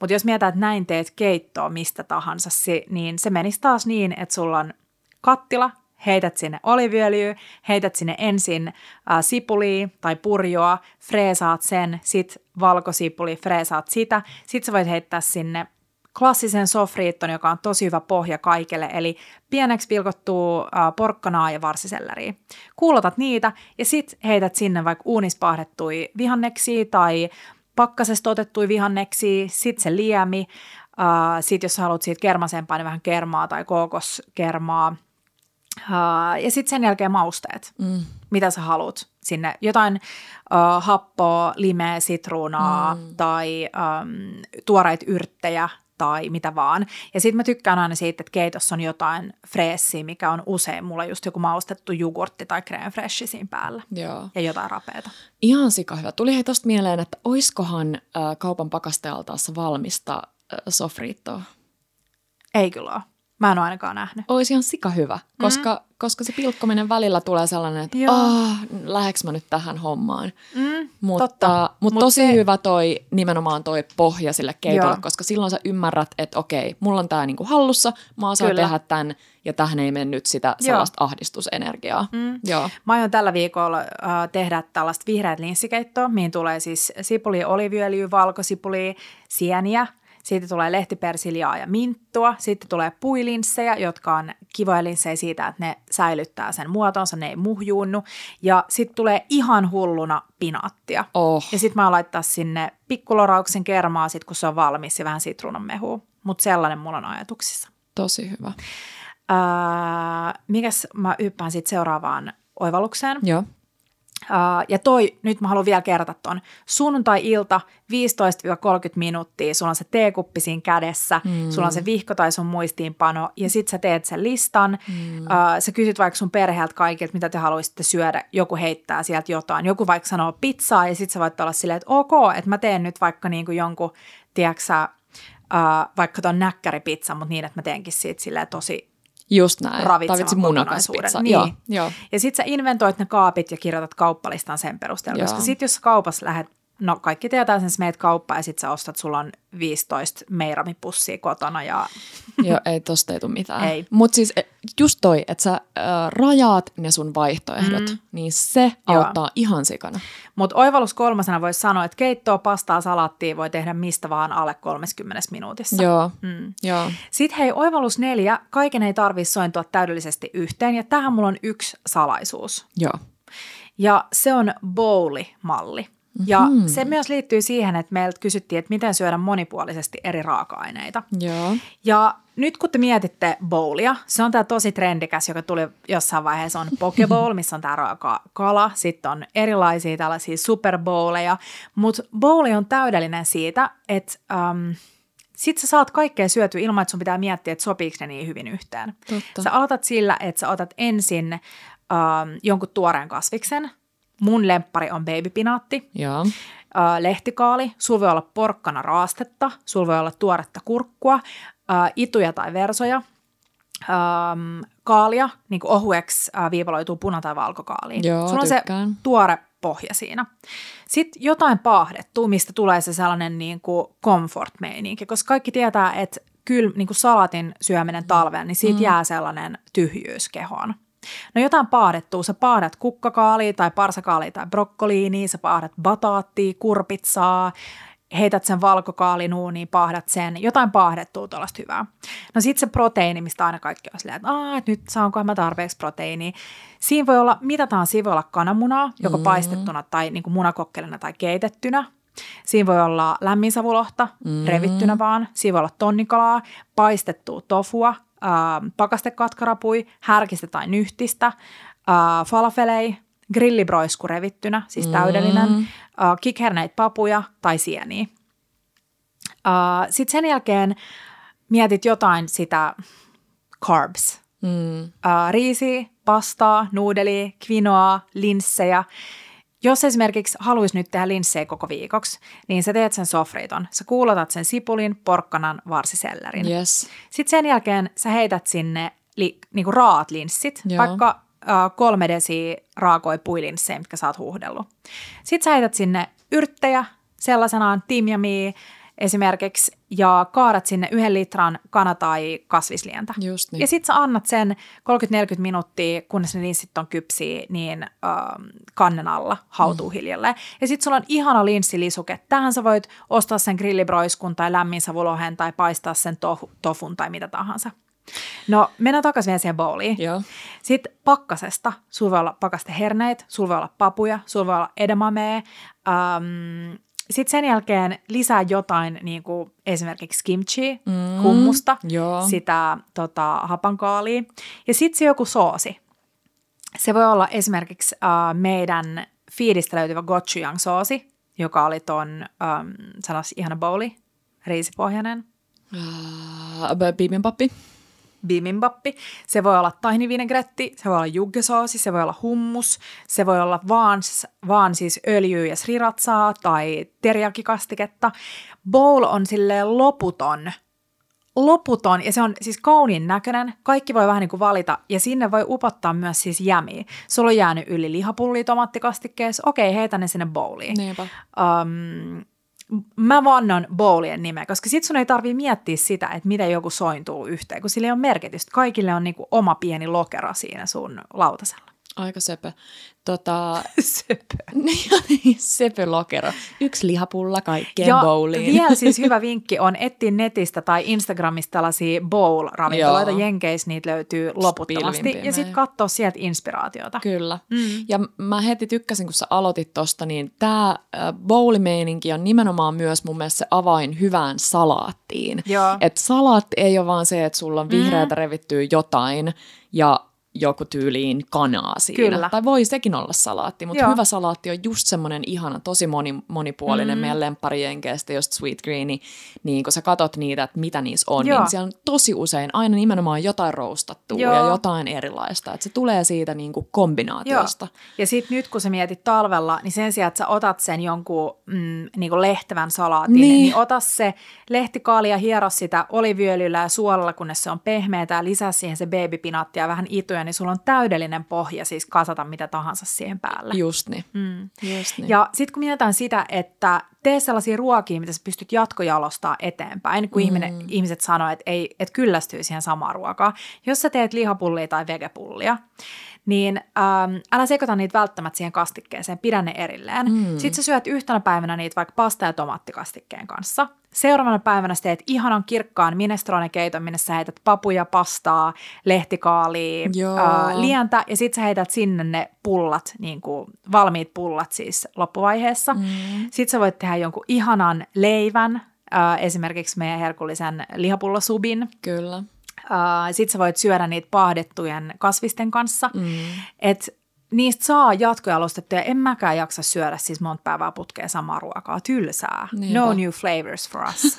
A: Mutta jos mietitään, että näin teet keittoa mistä tahansa, se, niin se menisi taas niin, että sulla on kattila, heität sinne oliviöljyä, heität sinne ensin äh, sipulia tai purjoa, freesaat sen, sit valkosipuli, freesaat sitä, sit sä voit heittää sinne klassisen sofriitton, joka on tosi hyvä pohja kaikelle, eli pieneksi pilkottuu äh, porkkanaa ja varsiselleriä. Kuulotat niitä ja sit heität sinne vaikka uunispaahdettuja vihanneksia tai pakkasesta otettuja vihanneksia, sit se liemi, äh, sit jos haluat siitä kermasempaa, niin vähän kermaa tai kookoskermaa, Uh, ja sitten sen jälkeen mausteet, mm. mitä sä haluat sinne. Jotain uh, happoa, limeä, sitruunaa mm. tai um, tuoreita yrttejä tai mitä vaan. Ja sitten mä tykkään aina siitä, että keitossa on jotain freessiä, mikä on usein mulla just joku maustettu jogurtti tai crème fraîche siinä päällä.
B: Joo.
A: Ja jotain rapeeta.
B: Ihan sika hyvä. Tuli hei tosta mieleen, että oiskohan äh, kaupan pakastealtaassa valmista äh, sofriittoa?
A: Ei kyllä ole. Mä en ole ainakaan nähnyt.
B: Olisi ihan sika hyvä, koska, mm. koska se pilkkominen välillä tulee sellainen, että
A: Joo.
B: ah, läheks mä nyt tähän hommaan.
A: Mm,
B: Mutta,
A: totta.
B: mutta
A: Mut
B: tosi
A: se-
B: hyvä toi nimenomaan toi pohja sille keitolle,
A: Joo.
B: koska silloin sä ymmärrät, että okei, mulla on tää niinku hallussa, mä osaan
A: Kyllä.
B: tehdä tän, ja tähän ei mene nyt sitä
A: Joo.
B: sellaista ahdistusenergiaa. Mm. Joo.
A: Mä aion tällä viikolla äh, tehdä tällaista vihreät linssikeittoa, mihin tulee siis sipuli, oliviöljyä, valkosipuli, sieniä. Siitä tulee lehtipersiljaa ja minttua. Sitten tulee puilinssejä, jotka on kivoja linssejä siitä, että ne säilyttää sen muotonsa, ne ei muhjuunnu. Ja sitten tulee ihan hulluna pinaattia.
B: Oh.
A: Ja sitten mä laittaa sinne pikkulorauksen kermaa, sit kun se on valmis ja vähän sitruunanmehua. Mutta sellainen mulla on ajatuksissa.
B: Tosi hyvä.
A: Ää, mikäs mä yppään sitten seuraavaan oivallukseen.
B: Joo.
A: Uh, ja toi, nyt mä haluan vielä kerrata ton. Sunnuntai-ilta, 15-30 minuuttia, sulla on se teekuppi siinä kädessä, mm. sulla on se vihko tai sun muistiinpano, ja sit sä teet sen listan. Mm. Uh, sä kysyt vaikka sun perheeltä kaikilta, mitä te haluaisitte syödä, joku heittää sieltä jotain. Joku vaikka sanoo pizzaa, ja sit sä voit olla silleen, että ok, että mä teen nyt vaikka niinku jonkun, tiedätkö uh, vaikka ton näkkäripizzan, mutta niin, että mä teenkin siitä silleen tosi
B: Just näin.
A: kokonaisuuden.
B: munakaspizza.
A: Niin.
B: Joo, joo.
A: Ja sit sä inventoit ne kaapit ja kirjoitat kauppalistan sen perusteella.
B: Joo.
A: Koska sit jos sä kaupassa lähdet, no kaikki tietää sen, sä meet kauppaan ja sit sä ostat, sulla on 15 meiramipussia kotona ja
B: Joo, ei tosta ei tule mitään.
A: Ei.
B: Mutta siis e, just toi, että sä äh, rajaat ne sun vaihtoehdot, mm. niin se
A: Joo.
B: auttaa ihan sikana.
A: Mutta oivallus kolmasena voisi sanoa, että keittoa, pastaa, salaattia voi tehdä mistä vaan alle 30 minuutissa.
B: Joo, mm. joo.
A: Sitten hei, oivallus neljä, kaiken ei tarvitse sointua täydellisesti yhteen ja tähän mulla on yksi salaisuus.
B: Joo.
A: Ja se on bowli-malli. Ja mm-hmm. se myös liittyy siihen, että meiltä kysyttiin, että miten syödä monipuolisesti eri raaka-aineita.
B: Joo.
A: Ja nyt kun te mietitte bowlia, se on tämä tosi trendikäs, joka tuli jossain vaiheessa, on pokebowl, missä on tämä raaka kala. Sitten on erilaisia tällaisia superbowleja, mutta bowli on täydellinen siitä, että um, sit sä saat kaikkea syötyä ilman, että sun pitää miettiä, että sopiiko ne niin hyvin yhteen.
B: Totta.
A: Sä aloitat sillä, että sä otat ensin um, jonkun tuoreen kasviksen. Mun lemppari on babypinaatti
B: Joo.
A: äh, lehtikaali, sulla voi olla porkkana raastetta, sulla voi olla tuoretta kurkkua, äh, ituja tai versoja, ähm, kaalia, niin kuin ohueksi äh, viivaloituu puna- tai valkokaaliin.
B: Joo,
A: sulla on se tuore pohja siinä. Sitten jotain paahdettua, mistä tulee se sellainen niin kuin comfort-meininki, koska kaikki tietää, että kyllä niin kuin salatin syöminen talveen, niin siitä mm. jää sellainen tyhjyys kehoon. No jotain paahdettua, sä paahdat kukkakaalia tai parsakaalia tai brokkoliinia, sä paahdat bataattia, kurpitsaa, heität sen valkokaalinuuniin, paahdat sen, jotain paahdettua tuollaista hyvää. No sitten se proteiini, mistä aina kaikki on silleen, että, Aa, että nyt saankohan mä tarpeeksi proteiiniä. Siinä voi olla, mitä tahansa, siinä voi olla kananmunaa, joko mm. paistettuna tai niin kuin munakokkelina tai keitettynä. Siinä voi olla lämminsavulohta, mm. revittynä vaan. Siinä voi olla tonnikalaa, paistettua tofua, äh, pakastekatkarappui, härkistä tai nyhtistä, äh, falafelei, grillibroisku revittynä, siis täydellinen, äh, kikherneitä papuja tai sieniä. Äh, Sitten sen jälkeen mietit jotain sitä carbs.
B: Mm.
A: Äh, riisiä, pastaa, nuudelia, quinoa, linssejä. Jos esimerkiksi haluaisi nyt tehdä linssejä koko viikoksi, niin sä teet sen sofriton. Sä kuulotat sen sipulin, porkkanan, varsisellerin.
B: Yes.
A: Sitten sen jälkeen sä heität sinne li, niinku raat linssit,
B: Joo.
A: vaikka äh, kolme desiä raakoi puilinssejä, mitkä sä oot huuhdellut. Sitten sä heität sinne yrttejä, sellaisenaan timjamia esimerkiksi, ja kaadat sinne yhden litran kana- tai kasvislientä.
B: Just niin.
A: Ja sitten sä annat sen 30-40 minuuttia, kunnes ne linssit on kypsiä, niin ähm, kannen alla hautuu mm. hiljalleen. Ja sitten sulla on ihana linssilisuke. Tähän sä voit ostaa sen grillibroiskun tai lämminsavulohen tai paistaa sen tofu, tofun tai mitä tahansa. No, mennään takaisin vielä siihen bowliin.
B: Joo.
A: Sitten pakkasesta, sulla voi olla pakasteherneitä, sulla voi olla papuja, sulla voi olla edamamea. Ähm, sitten sen jälkeen lisää jotain, niin kuin esimerkiksi kimchi, mm, hummusta,
B: joo.
A: sitä tota, hapankaalia. Ja sitten se joku soosi. Se voi olla esimerkiksi äh, meidän feedistä löytyvä gochujang-soosi, joka oli ton, ähm, sanas ihana bowli, riisipohjainen.
B: Uh, bibimbappi.
A: Bibimbappi. Se voi olla tahinivinegretti, se voi olla juggesoosi, se voi olla hummus, se voi olla vaan, vaan siis öljyä ja sriratsaa tai teriyaki-kastiketta. Bowl on silleen loputon, loputon ja se on siis kauniin näköinen. Kaikki voi vähän niin kuin valita ja sinne voi upottaa myös siis jämiä. Sulla on jäänyt yli lihapullia tomattikastikkeessa, okei heitä ne sinne bowliin. Um, mä vannon bowlien nimeä, koska sit sun ei tarvii miettiä sitä, että miten joku sointuu yhteen, kun sillä ei ole merkitystä. Kaikille on niinku oma pieni lokero siinä sun lautasella.
B: Aika söpö. Tota,
A: Söpö.
B: niin, söpö lokero. Yksi lihapulla kaikkeen
A: Ja
B: bowliin.
A: vielä siis hyvä vinkki on etsiä netistä tai Instagramista tällaisia bowl-ravintoloita. Jenkeissä niitä löytyy loputtomasti. Ja sitten katsoa sieltä inspiraatiota.
B: Kyllä.
A: Mm.
B: Ja mä heti tykkäsin, kun sä aloitit tosta, niin tämä bowlimeininki on nimenomaan myös mun mielestä se avain hyvään salaattiin.
A: Joo.
B: Et salaatti ei ole vaan se, että sulla on vihreätä mm. revittyä jotain ja joku tyyliin kanaa siinä.
A: Kyllä.
B: Tai voi sekin olla salaatti, mutta
A: Joo.
B: hyvä salaatti on just semmoinen ihana, tosi moni, monipuolinen.
A: Mm.
B: Meidän lempparijenkeistä, just sweet greeni, niin kun sä katot niitä, että mitä niissä on,
A: Joo.
B: niin siellä on tosi usein aina nimenomaan jotain roustattua
A: Joo.
B: ja jotain erilaista. Että se tulee siitä niin kuin kombinaatiosta.
A: Ja sitten nyt kun sä mietit talvella, niin sen sijaan, että sä otat sen jonkun mm, niin lehtevän salaatin,
B: Niin.
A: niin. niin ota se lehtikaali ja hiero sitä oliviöljyllä ja suolalla, kunnes se on pehmeää ja lisää siihen se babypinattia ja vähän ituja, niin sulla on täydellinen pohja siis kasata mitä tahansa siihen päälle.
B: Just niin.
A: Mm.
B: Just niin.
A: Ja sitten kun mietitään sitä, että tee sellaisia ruokia, mitä sä pystyt jatkojalostaa eteenpäin, kun mm. ihminen, ihmiset sanoo, että, ei, että kyllästyy siihen samaan ruokaan. Jos sä teet lihapullia tai vegepullia, niin ähm, älä sekoita niitä välttämättä siihen kastikkeeseen, pidä ne erilleen. Mm. Sitten sä syöt yhtenä päivänä niitä vaikka pasta- ja tomaattikastikkeen kanssa. Seuraavana päivänä sä teet ihanan kirkkaan minestrone-keiton, minne sä heität papuja, pastaa, lehtikaalia, äh, lientä ja sitten sä heität sinne ne pullat, niin kuin valmiit pullat siis loppuvaiheessa. Mm. Sitten sä voit tehdä jonkun ihanan leivän, äh, esimerkiksi meidän herkullisen lihapullosubin.
B: Kyllä.
A: Sitten sä voit syödä niitä paahdettujen kasvisten kanssa.
B: Mm.
A: Et niistä saa jatkojalostettuja. En mäkään jaksa syödä siis monta päivää putkea samaa ruokaa. Tylsää.
B: Niinpä.
A: No new flavors for us.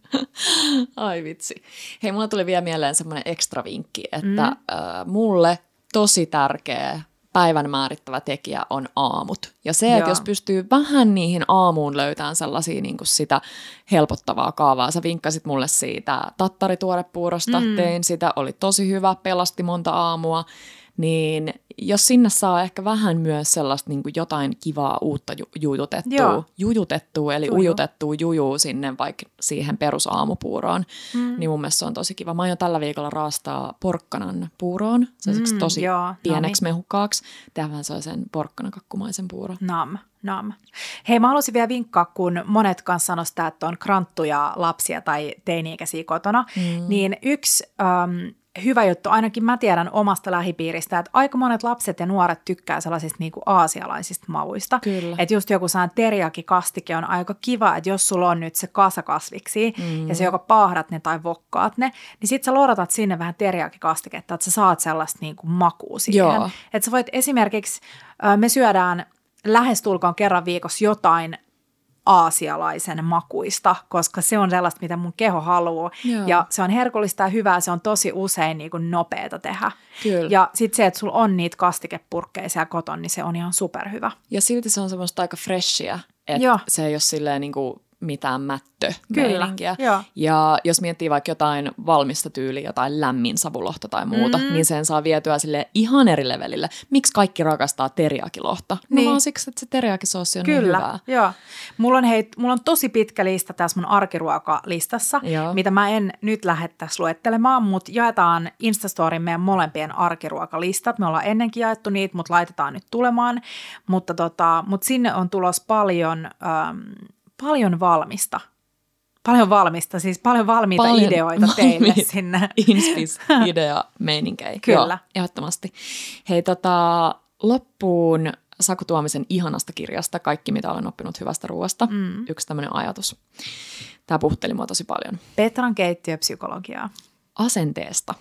B: Ai vitsi. Hei, mulla tuli vielä mieleen semmoinen ekstra vinkki, että
A: Mm.
B: äh, mulle tosi tärkeä päivän määrittävä tekijä on aamut. Ja se, että
A: Joo.
B: jos pystyy vähän niihin aamuun löytämään sellaisia niin kuin sitä helpottavaa kaavaa. Sä vinkkasit mulle siitä tattarituorepuurosta,
A: mm.
B: tein sitä, oli tosi hyvä, pelasti monta aamua. Niin jos sinne saa ehkä vähän myös sellaista niin kuin jotain kivaa uutta ju- jujutettua,
A: Joo.
B: jujutettua eli
A: Juju.
B: ujutettua jujuu sinne vaikka siihen perusaamupuuroon, mm. niin mun mielestä se on tosi kiva. Mä aion tällä viikolla raastaa porkkanan puuroon, se on
A: Mm,
B: tosi
A: joo,
B: pieneksi
A: noniin.
B: mehukkaaksi, tehdä vähän sellaisen porkkanakakkumaisen puuron.
A: Nam, nam. Hei, mä haluaisin vielä vinkkaa, kun monet kanssa sanoo sitä, että on kranttuja lapsia tai teini-ikäisiä kotona, mm. niin yksi äm, hyvä juttu, ainakin mä tiedän omasta lähipiiristä, että aika monet lapset ja nuoret tykkää sellaisista niinku aasialaisista mauista.
B: Kyllä.
A: Että just joku saan teriyaki-kastike on aika kiva, että jos sulla on nyt se kasakasviksi mm. ja sä joko paahdat ne tai vokkaat ne, niin sit sä lodatat sinne vähän teriyaki-kastiketta, että sä saat sellaista niinku makua siihen.
B: Joo.
A: Että sä voit esimerkiksi, me syödään lähestulkoon kerran viikossa jotain aasialaisen makuista, koska se on sellaista, mitä mun keho haluaa.
B: Joo.
A: Ja se on herkullista ja hyvää, se on tosi usein niin kuin nopeata tehdä.
B: Kyllä.
A: Ja sitten se, että sulla on niitä kastikepurkkeja siellä koton, niin se on ihan superhyvä.
B: Ja silti se on semmoista aika freshia,
A: Joo.
B: että se ei ole silleen niin kuin mitään mättö
A: Kyllä, joo.
B: Ja jos miettii vaikka jotain valmista tyyliä, jotain lämmin savulohta tai muuta, Mm. niin sen saa vietyä sille ihan eri levelille. Miksi kaikki rakastaa teriakilohta? No
A: Niin.
B: vaan siksi, että se teriakisoosi on niin
A: Kyllä,
B: hyvää.
A: joo. Mulla on, hei, mulla on tosi pitkä lista tässä mun arkiruokalistassa,
B: Joo.
A: mitä mä en nyt lähde tässä luettelemaan, mutta jaetaan Instastorin meidän molempien arkiruokalistat. Me ollaan ennenkin jaettu niitä, mutta laitetaan nyt tulemaan. Mutta, tota, mutta sinne on tulos paljon, ähm, paljon valmista. Paljon valmista, siis paljon valmiita
B: Paljon
A: ideoita teille
B: valmiita.
A: sinne.
B: Inspis idea meininkei.
A: Kyllä.
B: Joo, ehdottomasti. Hei tota, loppuun Saku Tuomisen ihanasta kirjasta Kaikki, mitä olen oppinut hyvästä ruoasta. Mm. Yksi tämmöinen ajatus. Tämä puhutteli mua tosi paljon.
A: Petran keittiöpsykologiaa.
B: Asenteesta.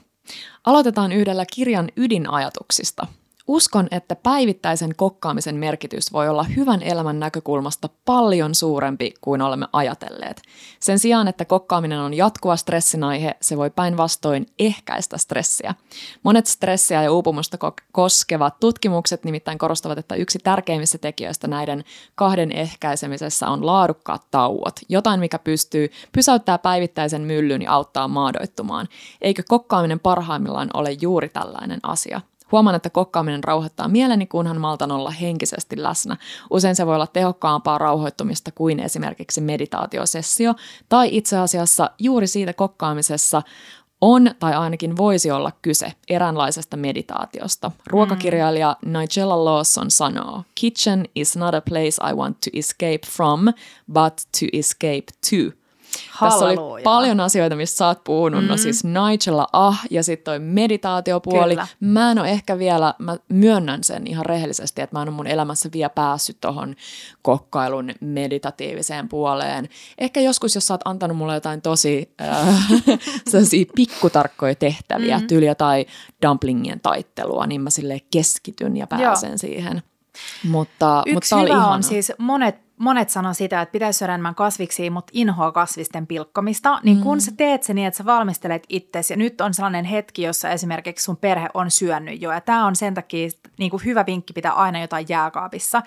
B: Aloitetaan yhdellä kirjan ydinajatuksista. Uskon, että päivittäisen kokkaamisen merkitys voi olla hyvän elämän näkökulmasta paljon suurempi kuin olemme ajatelleet. Sen sijaan, että kokkaaminen on jatkuva stressin aihe, se voi päinvastoin ehkäistä stressiä. Monet stressiä ja uupumusta ko- koskevat tutkimukset nimittäin korostavat, että yksi tärkeimmistä tekijöistä näiden kahden ehkäisemisessä on laadukkaat tauot. Jotain, mikä pystyy pysäyttää päivittäisen myllyn ja auttaa maadoittumaan. Eikö kokkaaminen parhaimmillaan ole juuri tällainen asia? Huomaan, että kokkaaminen rauhoittaa mieleni, kunhan maltan olla henkisesti läsnä. Usein se voi olla tehokkaampaa rauhoittumista kuin esimerkiksi meditaatiosessio, tai itse asiassa juuri siitä kokkaamisessa on tai ainakin voisi olla kyse eräänlaisesta meditaatiosta. Ruokakirjailija Nigella Lawson sanoo, Kitchen is not a place I want to escape from, but to escape to. Tässä oli paljon asioita, mistä sä oot puhunut. Mm. No siis Nigella ah ja sitten toi meditaatiopuoli. Kyllä. Mä en ole ehkä vielä, mä myönnän sen ihan rehellisesti, että mä en ole mun elämässä vielä päässyt tohon kokkailun meditatiiviseen puoleen. Ehkä joskus, jos sä oot antanut mulle jotain tosi äh, pikkutarkkoja tehtäviä, mm. tyyli jotain dumplingien taittelua, niin mä sille keskityn ja pääsen Joo. siihen. Mutta,
A: Yksi
B: mutta
A: hyvä on siis monet monet sanoo sitä, että pitäisi syödä enemmän kasviksia, mutta inhoa kasvisten pilkkomista, niin kun mm. sä teet se niin, että sä valmistelet itsesi, ja nyt on sellainen hetki, jossa esimerkiksi sun perhe on syönyt jo, ja tämä on sen takia niin kuin hyvä vinkki pitää aina jotain jääkaapissa,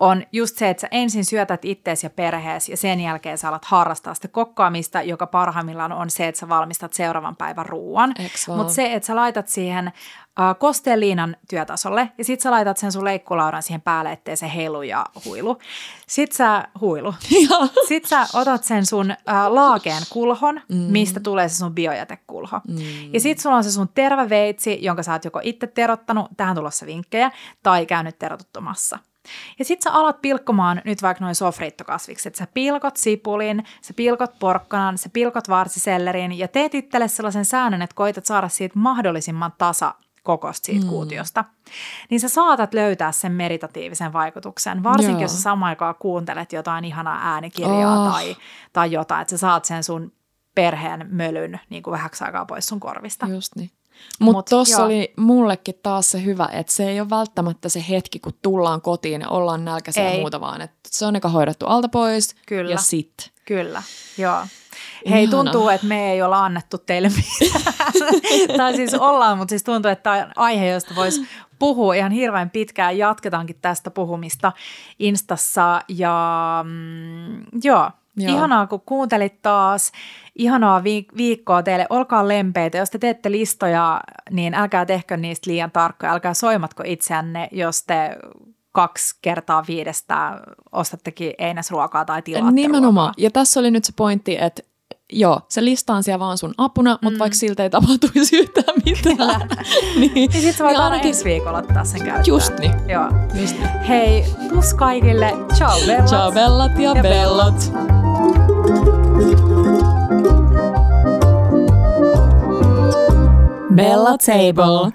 A: on just se, että sä ensin syötät itteesi ja perheesi ja sen jälkeen sä alat harrastaa sitä kokkaamista, joka parhaimmillaan on se, että sä valmistat seuraavan päivän ruuan. Mutta se, että sä laitat siihen äh, kosteen liinan työtasolle ja sit sä laitat sen sun leikkulaudan siihen päälle, ettei se heilu ja huilu. Sit sä huilu. sit sä otat sen sun äh, laakeen kulhon, mm. mistä tulee se sun biojätekulho. Mm. Ja sit sulla on se sun terveveitsi, jonka sä oot joko itse terottanut, tähän tulossa vinkkejä, tai käynyt terotuttomassa. Ja sit sä alat pilkkomaan nyt vaikka noin sofriittokasvikset. Sä pilkot sipulin, sä pilkot porkkanan, sä pilkot varsisellerin ja teet itselle sellaisen säännön, että koitat saada siitä mahdollisimman tasa kokosta siitä mm. kuutiosta, niin sä saatat löytää sen meditatiivisen vaikutuksen, varsinkin Joo. jos sä samaan aikaan kuuntelet jotain ihanaa äänikirjaa oh. tai, tai jotain, että sä saat sen sun perheen mölyn niin kuin vähäksi aikaa pois sun korvista.
B: Just niin. Mutta Mut tuossa oli mullekin taas se hyvä, että se ei ole välttämättä se hetki, kun tullaan kotiin ja ollaan nälkäisiä ja muuta, vaan että se on eka hoidettu alta pois Kyllä. ja sit.
A: Kyllä, joo. Hei, Ihana. tuntuu, että me ei olla annettu teille mitään. tai siis ollaan, mutta siis tuntuu, että tämä on aihe, josta voisi puhua ihan hirveän pitkään. Jatketaankin tästä puhumista Instassa ja mm, joo, Joo. Ihanaa, kun kuuntelit taas. Ihanaa viik- viikkoa teille. Olkaa lempeitä. Jos te teette listoja, niin älkää tehkö niistä liian tarkkoja. Älkää soimatko itseänne, jos te kaksi kertaa viidestä ostattekin einäsruokaa tai tilaatte
B: Nimenomaan.
A: Ruokaa.
B: Ja tässä oli nyt se pointti, että joo, se lista on siellä vaan sun apuna, mm. mutta vaikka siltä ei tapahtuisi yhtään mitään.
A: niin, niin sit sä voit niin ainakin ensi viikolla ottaa sen käyttöön.
B: Just niin.
A: Joo. Just niin. Hei, pus kaikille. Ciao bellat.
B: Ciao bellat ja, ja bellat. bellat. Bella Table.